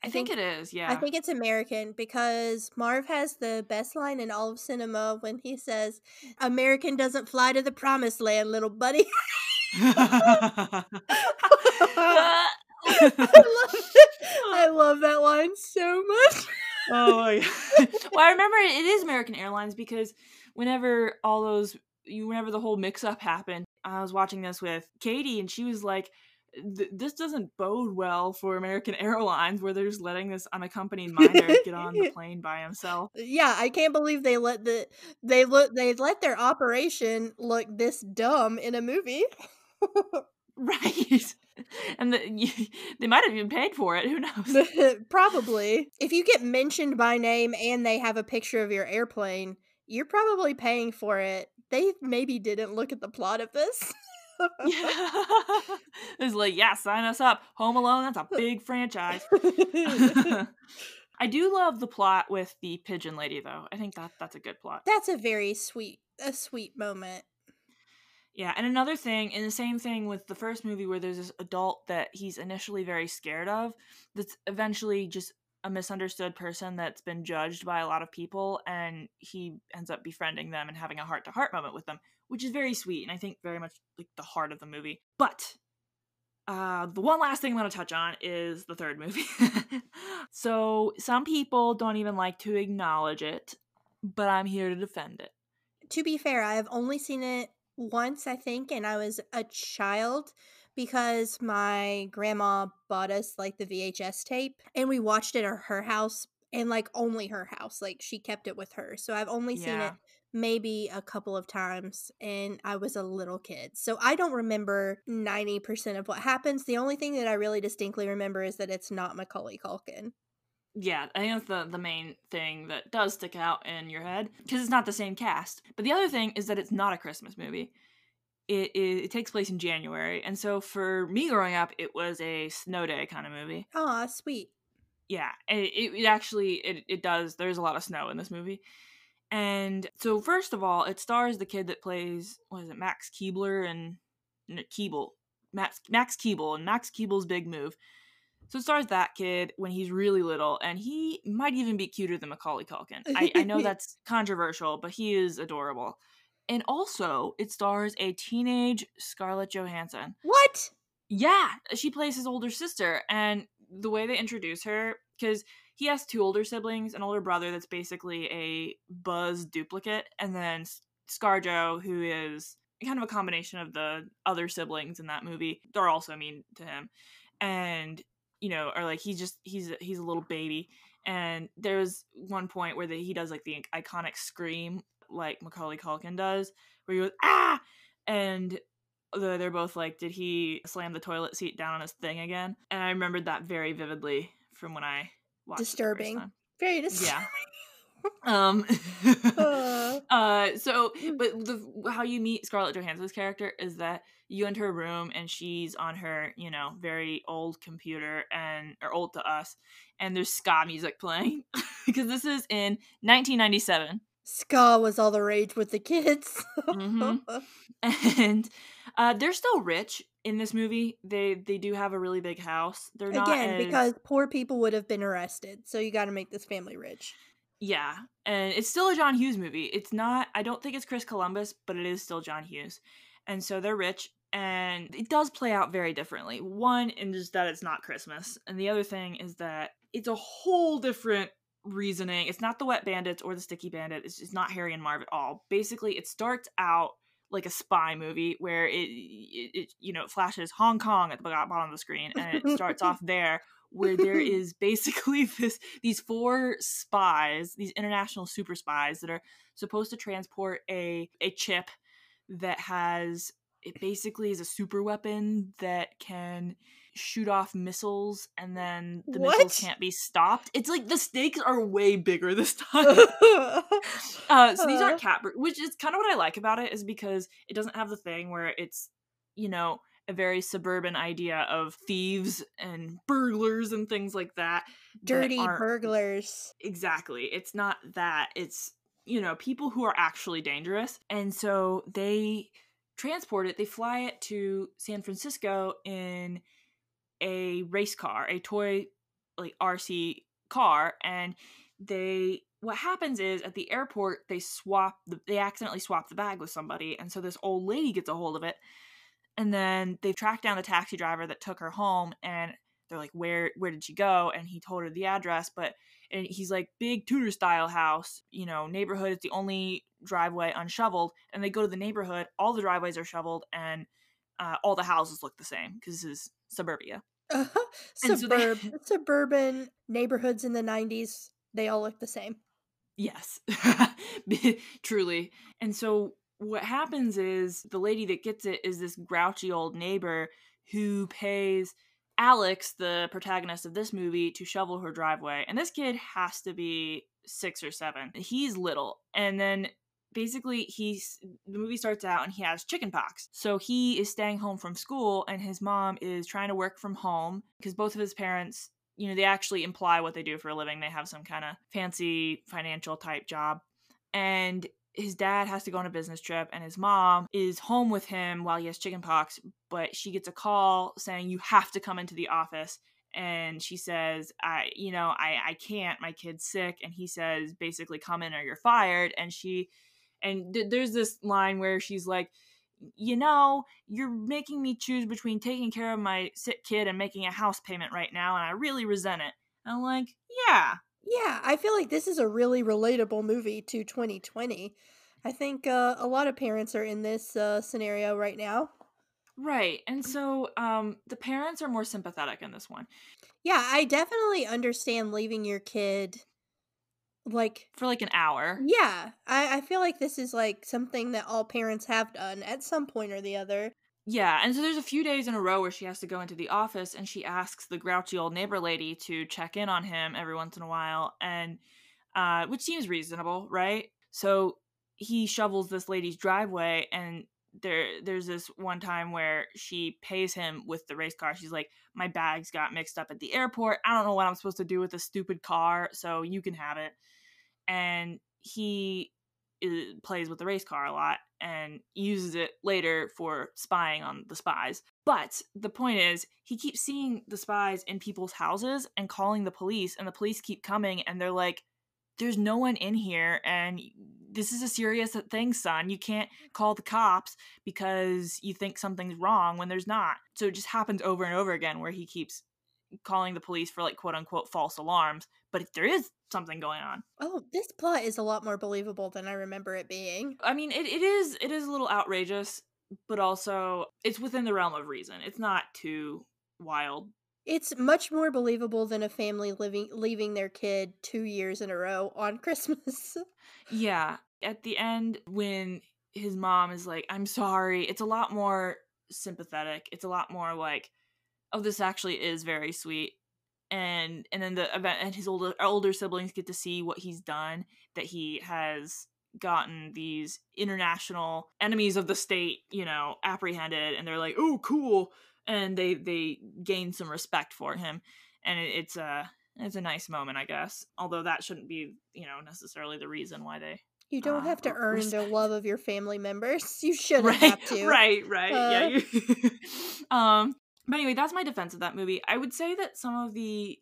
I I think think- it is. Yeah. I think it's American because Marv has the best line in all of cinema when he says, American doesn't fly to the promised land, little buddy. I love it. I love that line so much. oh my god. well, I remember it is American Airlines because whenever all those you whenever the whole mix up happened, I was watching this with Katie and she was like this doesn't bode well for American Airlines where they're just letting this unaccompanied minor get on the plane by himself. Yeah, I can't believe they let the they look they let their operation look this dumb in a movie. Right. And the, they might have even paid for it. Who knows? probably. If you get mentioned by name and they have a picture of your airplane, you're probably paying for it. They maybe didn't look at the plot of this. Yeah. it's like, yeah, sign us up. Home Alone, that's a big franchise. I do love the plot with the pigeon lady though. I think that that's a good plot. That's a very sweet a sweet moment. Yeah, and another thing, and the same thing with the first movie where there's this adult that he's initially very scared of, that's eventually just a misunderstood person that's been judged by a lot of people, and he ends up befriending them and having a heart to heart moment with them, which is very sweet, and I think very much like the heart of the movie. But uh, the one last thing I'm going to touch on is the third movie. so some people don't even like to acknowledge it, but I'm here to defend it. To be fair, I have only seen it once, I think, and I was a child because my grandma bought us like the VHS tape and we watched it at her house and like only her house. Like she kept it with her. So I've only seen Yeah. it maybe a couple of times and I was a little kid. So I don't remember 90% of what happens. The only thing that I really distinctly remember is that it's not Macaulay Culkin. Yeah, I think that's the, the main thing that does stick out in your head because it's not the same cast. But the other thing is that it's not a Christmas movie. It, it, it takes place in January, and so for me growing up, it was a snow day kind of movie. Aw, sweet. Yeah, it, it, actually it, it does. There's a lot of snow in this movie, and so first of all, it stars the kid that plays what is it, Max Keebler and Keeble, Max Max Keeble, and Max Keeble's big move. So it stars that kid when he's really little, and he might even be cuter than Macaulay Culkin. I, I know that's controversial, but he is adorable. And also, it stars a teenage Scarlett Johansson. What? Yeah, she plays his older sister, and the way they introduce her, because he has two older siblings, an older brother that's basically a Buzz duplicate, and then ScarJo, who is kind of a combination of the other siblings in that movie. They're also mean to him, and you know, or like he's just he's he's a little baby. And there's one point where the, he does like the iconic scream like Macaulay Culkin does, where he goes ah, and they're both like, did he slam the toilet seat down on his thing again? And I remembered that very vividly from when I watched. Disturbing. Very disturbing. Yeah. Um uh. uh so but the how you meet scarlett johansson's character is that you enter a room and she's on her you know very old computer and or old to us and there's ska music playing. Because this is in 1997 ska was all the rage with the kids. Mm-hmm. and uh they're still rich in this movie. They they do have a really big house. They're not again as... because poor people would have been arrested so you got to make this family rich yeah, and it's still a John Hughes movie. It's not I don't think it's Chris Columbus, but it is still John Hughes. And so they're rich and it does play out very differently. One in just that it's not Christmas, and the other thing is that it's a whole different reasoning. It's not the Wet Bandits or the Sticky Bandit. It's just not Harry and Marv at all. Basically, it starts out like a spy movie where it, it, it you know it flashes Hong Kong at the bottom of the screen, and it starts off there where there is basically this these four spies, these international super spies that are supposed to transport a a chip that has it basically is a super weapon that can shoot off missiles and then the what? missiles can't be stopped. It's like the stakes are way bigger this time. uh, so these aren't cat, which is kind of what I like about it is because it doesn't have the thing where it's you know a very suburban idea of thieves and burglars and things like that. Dirty that burglars. Exactly. It's not that. It's, you know, people who are actually dangerous. And so they transport it, they fly it to San Francisco in a race car, a toy like RC car and they what happens is at the airport they swap the, they accidentally swap the bag with somebody and so this old lady gets a hold of it and then they track down the taxi driver that took her home and they're like where where did she go? And he told her the address but and he's like big tudor style house you know neighborhood is the only driveway unshoveled. And they go to the neighborhood all the driveways are shoveled and uh, all the houses look the same because this is suburbia. Uh, Suburb, so they, suburban neighborhoods in the 90s they all look the same. Yes. Truly. And so what happens is the lady that gets it is this grouchy old neighbor who pays Alex, the protagonist of this movie, to shovel her driveway. And this kid has to be six or seven. He's little. And then basically he's the movie starts out and he has chicken pox so he is staying home from school and his mom is trying to work from home because both of his parents you know they actually imply what they do for a living they have some kind of fancy financial type job and his dad has to go on a business trip and his mom is home with him while he has chickenpox but she gets a call saying you have to come into the office. And she says i you know i i can't my kid's sick. And he says basically come in or you're fired. And she and th- there's this line where she's like you know you're making me choose between taking care of my sick kid and making a house payment right now and i really resent it. And i'm like yeah yeah, I feel like this is a really relatable movie to 2020. I think uh, a lot of parents are in this uh, scenario right now. Right. And so um, the parents are more sympathetic in this one. Yeah, I definitely understand leaving your kid like for like an hour. Yeah. I, I feel like this is like something that all parents have done at some point or the other. Yeah, and so there's a few days in a row where she has to go into the office and she asks the grouchy old neighbor lady to check in on him every once in a while and uh which seems reasonable, right? So he shovels this lady's driveway and there there's this one time where she pays him with the race car. She's like, "My bags got mixed up at the airport. I don't know what I'm supposed to do with a stupid car, so you can have it." And he is, plays with the race car a lot and uses it later for spying on the spies. But the point is, he keeps seeing the spies in people's houses and calling the police, and the police keep coming and they're like, there's no one in here and this is a serious thing son you can't call the cops because you think something's wrong when there's not so it just happens over and over again where he keeps calling the police for like quote unquote false alarms but if there is something going on Oh, this plot is a lot more believable than I remember it being. i mean it, it is it is a little outrageous but also it's within the realm of reason it's not too wild It's much more believable than a family living leaving their kid two years in a row on Christmas. Yeah. At the end, when his mom is like, I'm sorry, it's a lot more sympathetic. It's a lot more like, oh, this actually is very sweet. And and then the event and his older older siblings get to see what he's done, that he has gotten these international enemies of the state, you know, apprehended and they're like, oh cool. And they they gain some respect for him. And it, it's a it's a nice moment, I guess. Although that shouldn't be, you know, necessarily the reason why they You don't Uh, have to earn the love of your family members. You shouldn't right, have to. right, right. yeah. Uh. You... um. But anyway, that's my defense of that movie. I would say that some of the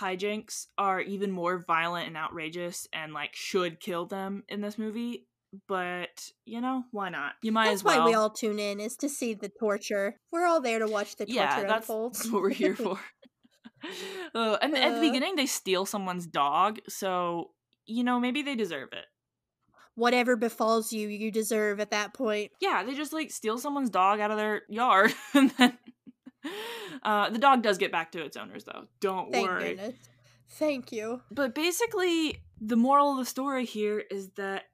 hijinks are even more violent and outrageous, and like should kill them in this movie. But you know, why not? You might That's as well. why we all tune in is to see the torture. We're all there to watch the torture yeah, that's, that's what we're here for. uh, and at the Uh. beginning, they steal someone's dog, so you know maybe they deserve it. Whatever befalls you, you deserve at that point. yeah, they just like steal someone's dog out of their yard, and then uh, the dog does get back to its owners, though. Don't Thank worry. goodness. Thank you. But basically, the moral of the story here is that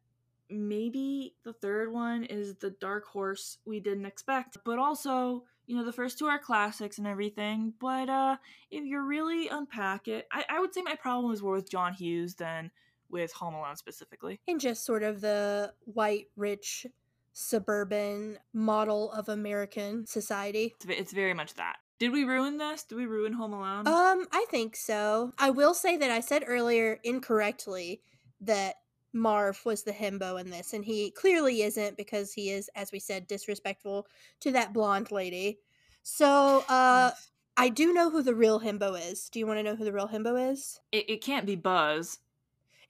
maybe the third one is the dark horse we didn't expect, but also. You know, the first two are classics and everything, but uh if you really unpack it, I, I would say my problem is more with John Hughes than with Home Alone specifically. In just sort of the white, rich, suburban model of American society. It's, it's very much that. Did we ruin this? Did we ruin Home Alone? Um, I think so. I will say that I said earlier incorrectly that Marv was the himbo in this, and he clearly isn't because he is, as we said, disrespectful to that blonde lady. So, uh, I do know who the real himbo is. Do you want to know who the real himbo is? it, it can't be Buzz.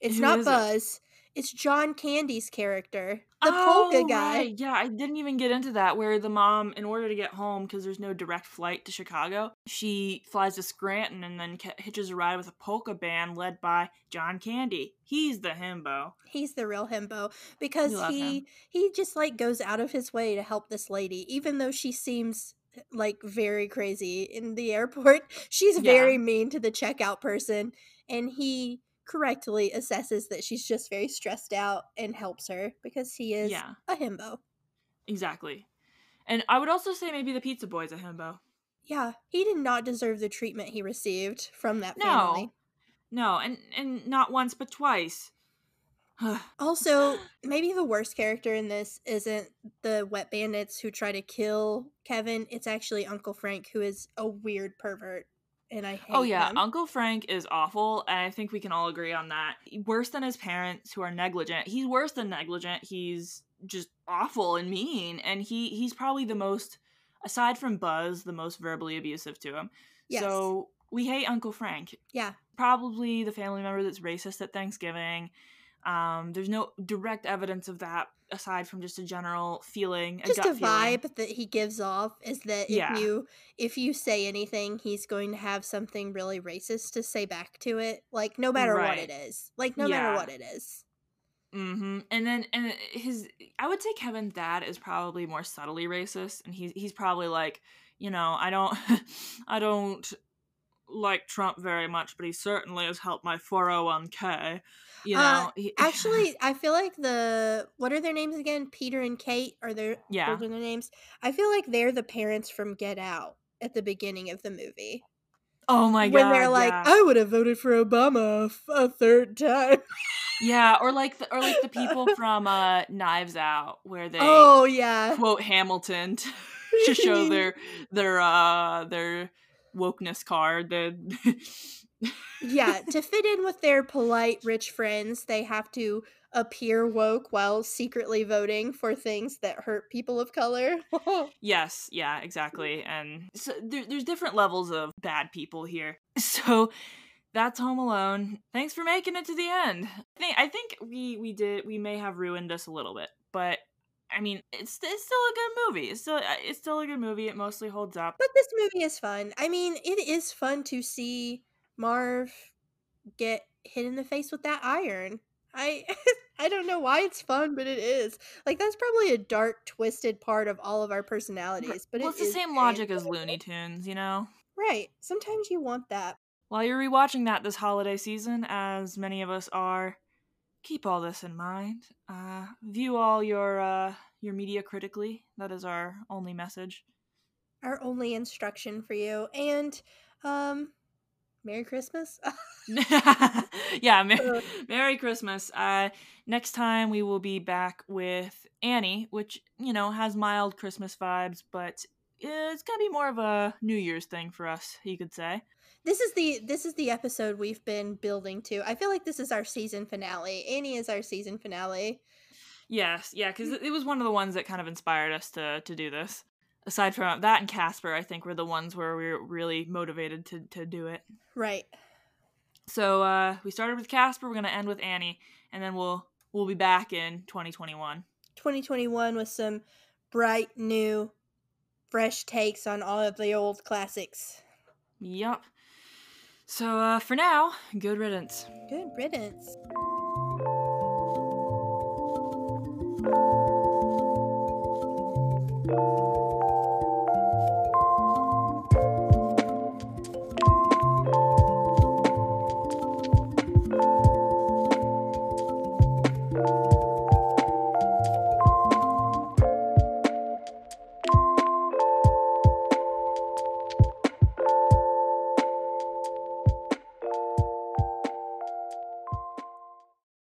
It's Who not Buzz. it? It's John Candy's character, the oh, polka guy. right. Yeah, I didn't even get into that. Where the mom, in order to get home, because there's no direct flight to Chicago, she flies to Scranton and then hitches a ride with a polka band led by John Candy. He's the himbo. He's the real himbo because he him. he just like goes out of his way to help this lady, even though she seems eh, like very crazy in the airport. She's Yeah. very mean to the checkout person, and he correctly assesses that she's just very stressed out and helps her because he is Yeah, a himbo. exactly. And I would also say maybe the pizza boy's a himbo. Yeah, he did not deserve the treatment he received from that No, family. no, and and not once but twice. Also, maybe the worst character in this isn't the wet bandits who try to kill Kevin. It's actually Uncle Frank, who is a weird pervert, and I oh, hate Oh yeah, him. Uncle Frank is awful, and I think we can all agree on that. Worse than his parents who are negligent. He's worse than negligent. He's just awful and mean, and he he's probably the most aside from Buzz, the most verbally abusive to him. Yes. So we hate Uncle Frank. yeah, Probably the family member that's racist at Thanksgiving. Um, there's no direct evidence of that aside from just a general feeling, a just a gut feeling. vibe that he gives off is that Yeah. if you if you say anything, he's going to have something really racist to say back to it. Like no matter what it is, like no matter what it is. Mm-hmm. And then and his I would say Kevin's dad is probably more subtly racist and he's he's probably like, you know, I don't I don't like Trump very much, but he certainly has helped my 401k. You Uh, know, he- Actually, I feel like the what are their names again? Peter and Kate are their Yeah. those are their names. I feel like they're the parents from Get Out at the beginning of the movie. oh my god. when they're like, yeah. I would have voted for Obama a f- a third time. yeah, or like the, or like the people from uh Knives Out where they oh yeah. quote Hamilton to, to show their their uh their wokeness card. The yeah, to fit in with their polite rich friends, they have to appear woke while secretly voting for things that hurt people of color. yes, yeah, exactly. And so there, there's different levels of bad people here. So that's Home Alone. Thanks for making it to the end. I think I think we we did we may have ruined us a little bit, but I mean, it's it's still a good movie. It's still uh, it's still a good movie. It mostly holds up. But this movie is fun. I mean, it is fun to see Marv get hit in the face with that iron. I I don't know why it's fun, but it is. Like that's probably a dark, twisted part of all of our personalities. But well, it it's the same logic as Looney Tunes, you know. Right. Sometimes you want that. While you're rewatching that this holiday season, as many of us are, keep all this in mind. Uh, view all your uh, your media critically. That is our only message. Our only instruction for you. And um, Merry Christmas. yeah, Mer- Merry Christmas. Uh, next time we will be back with Annie, which you know has mild Christmas vibes, but it's gonna be more of a New Year's thing for us. You could say. This is the this is the episode we've been building to. I feel like this is our season finale. Annie is our season finale. Yes, yeah, because it was one of the ones that kind of inspired us to to do this. Aside from that and Casper, I think were the ones where we were really motivated to to do it. Right. So uh, we started with Casper. We're gonna end with Annie, and then we'll we'll be back in 2021. 2021 with some bright new, fresh takes on all of the old classics. Yup. So uh, for now, good riddance. Good riddance.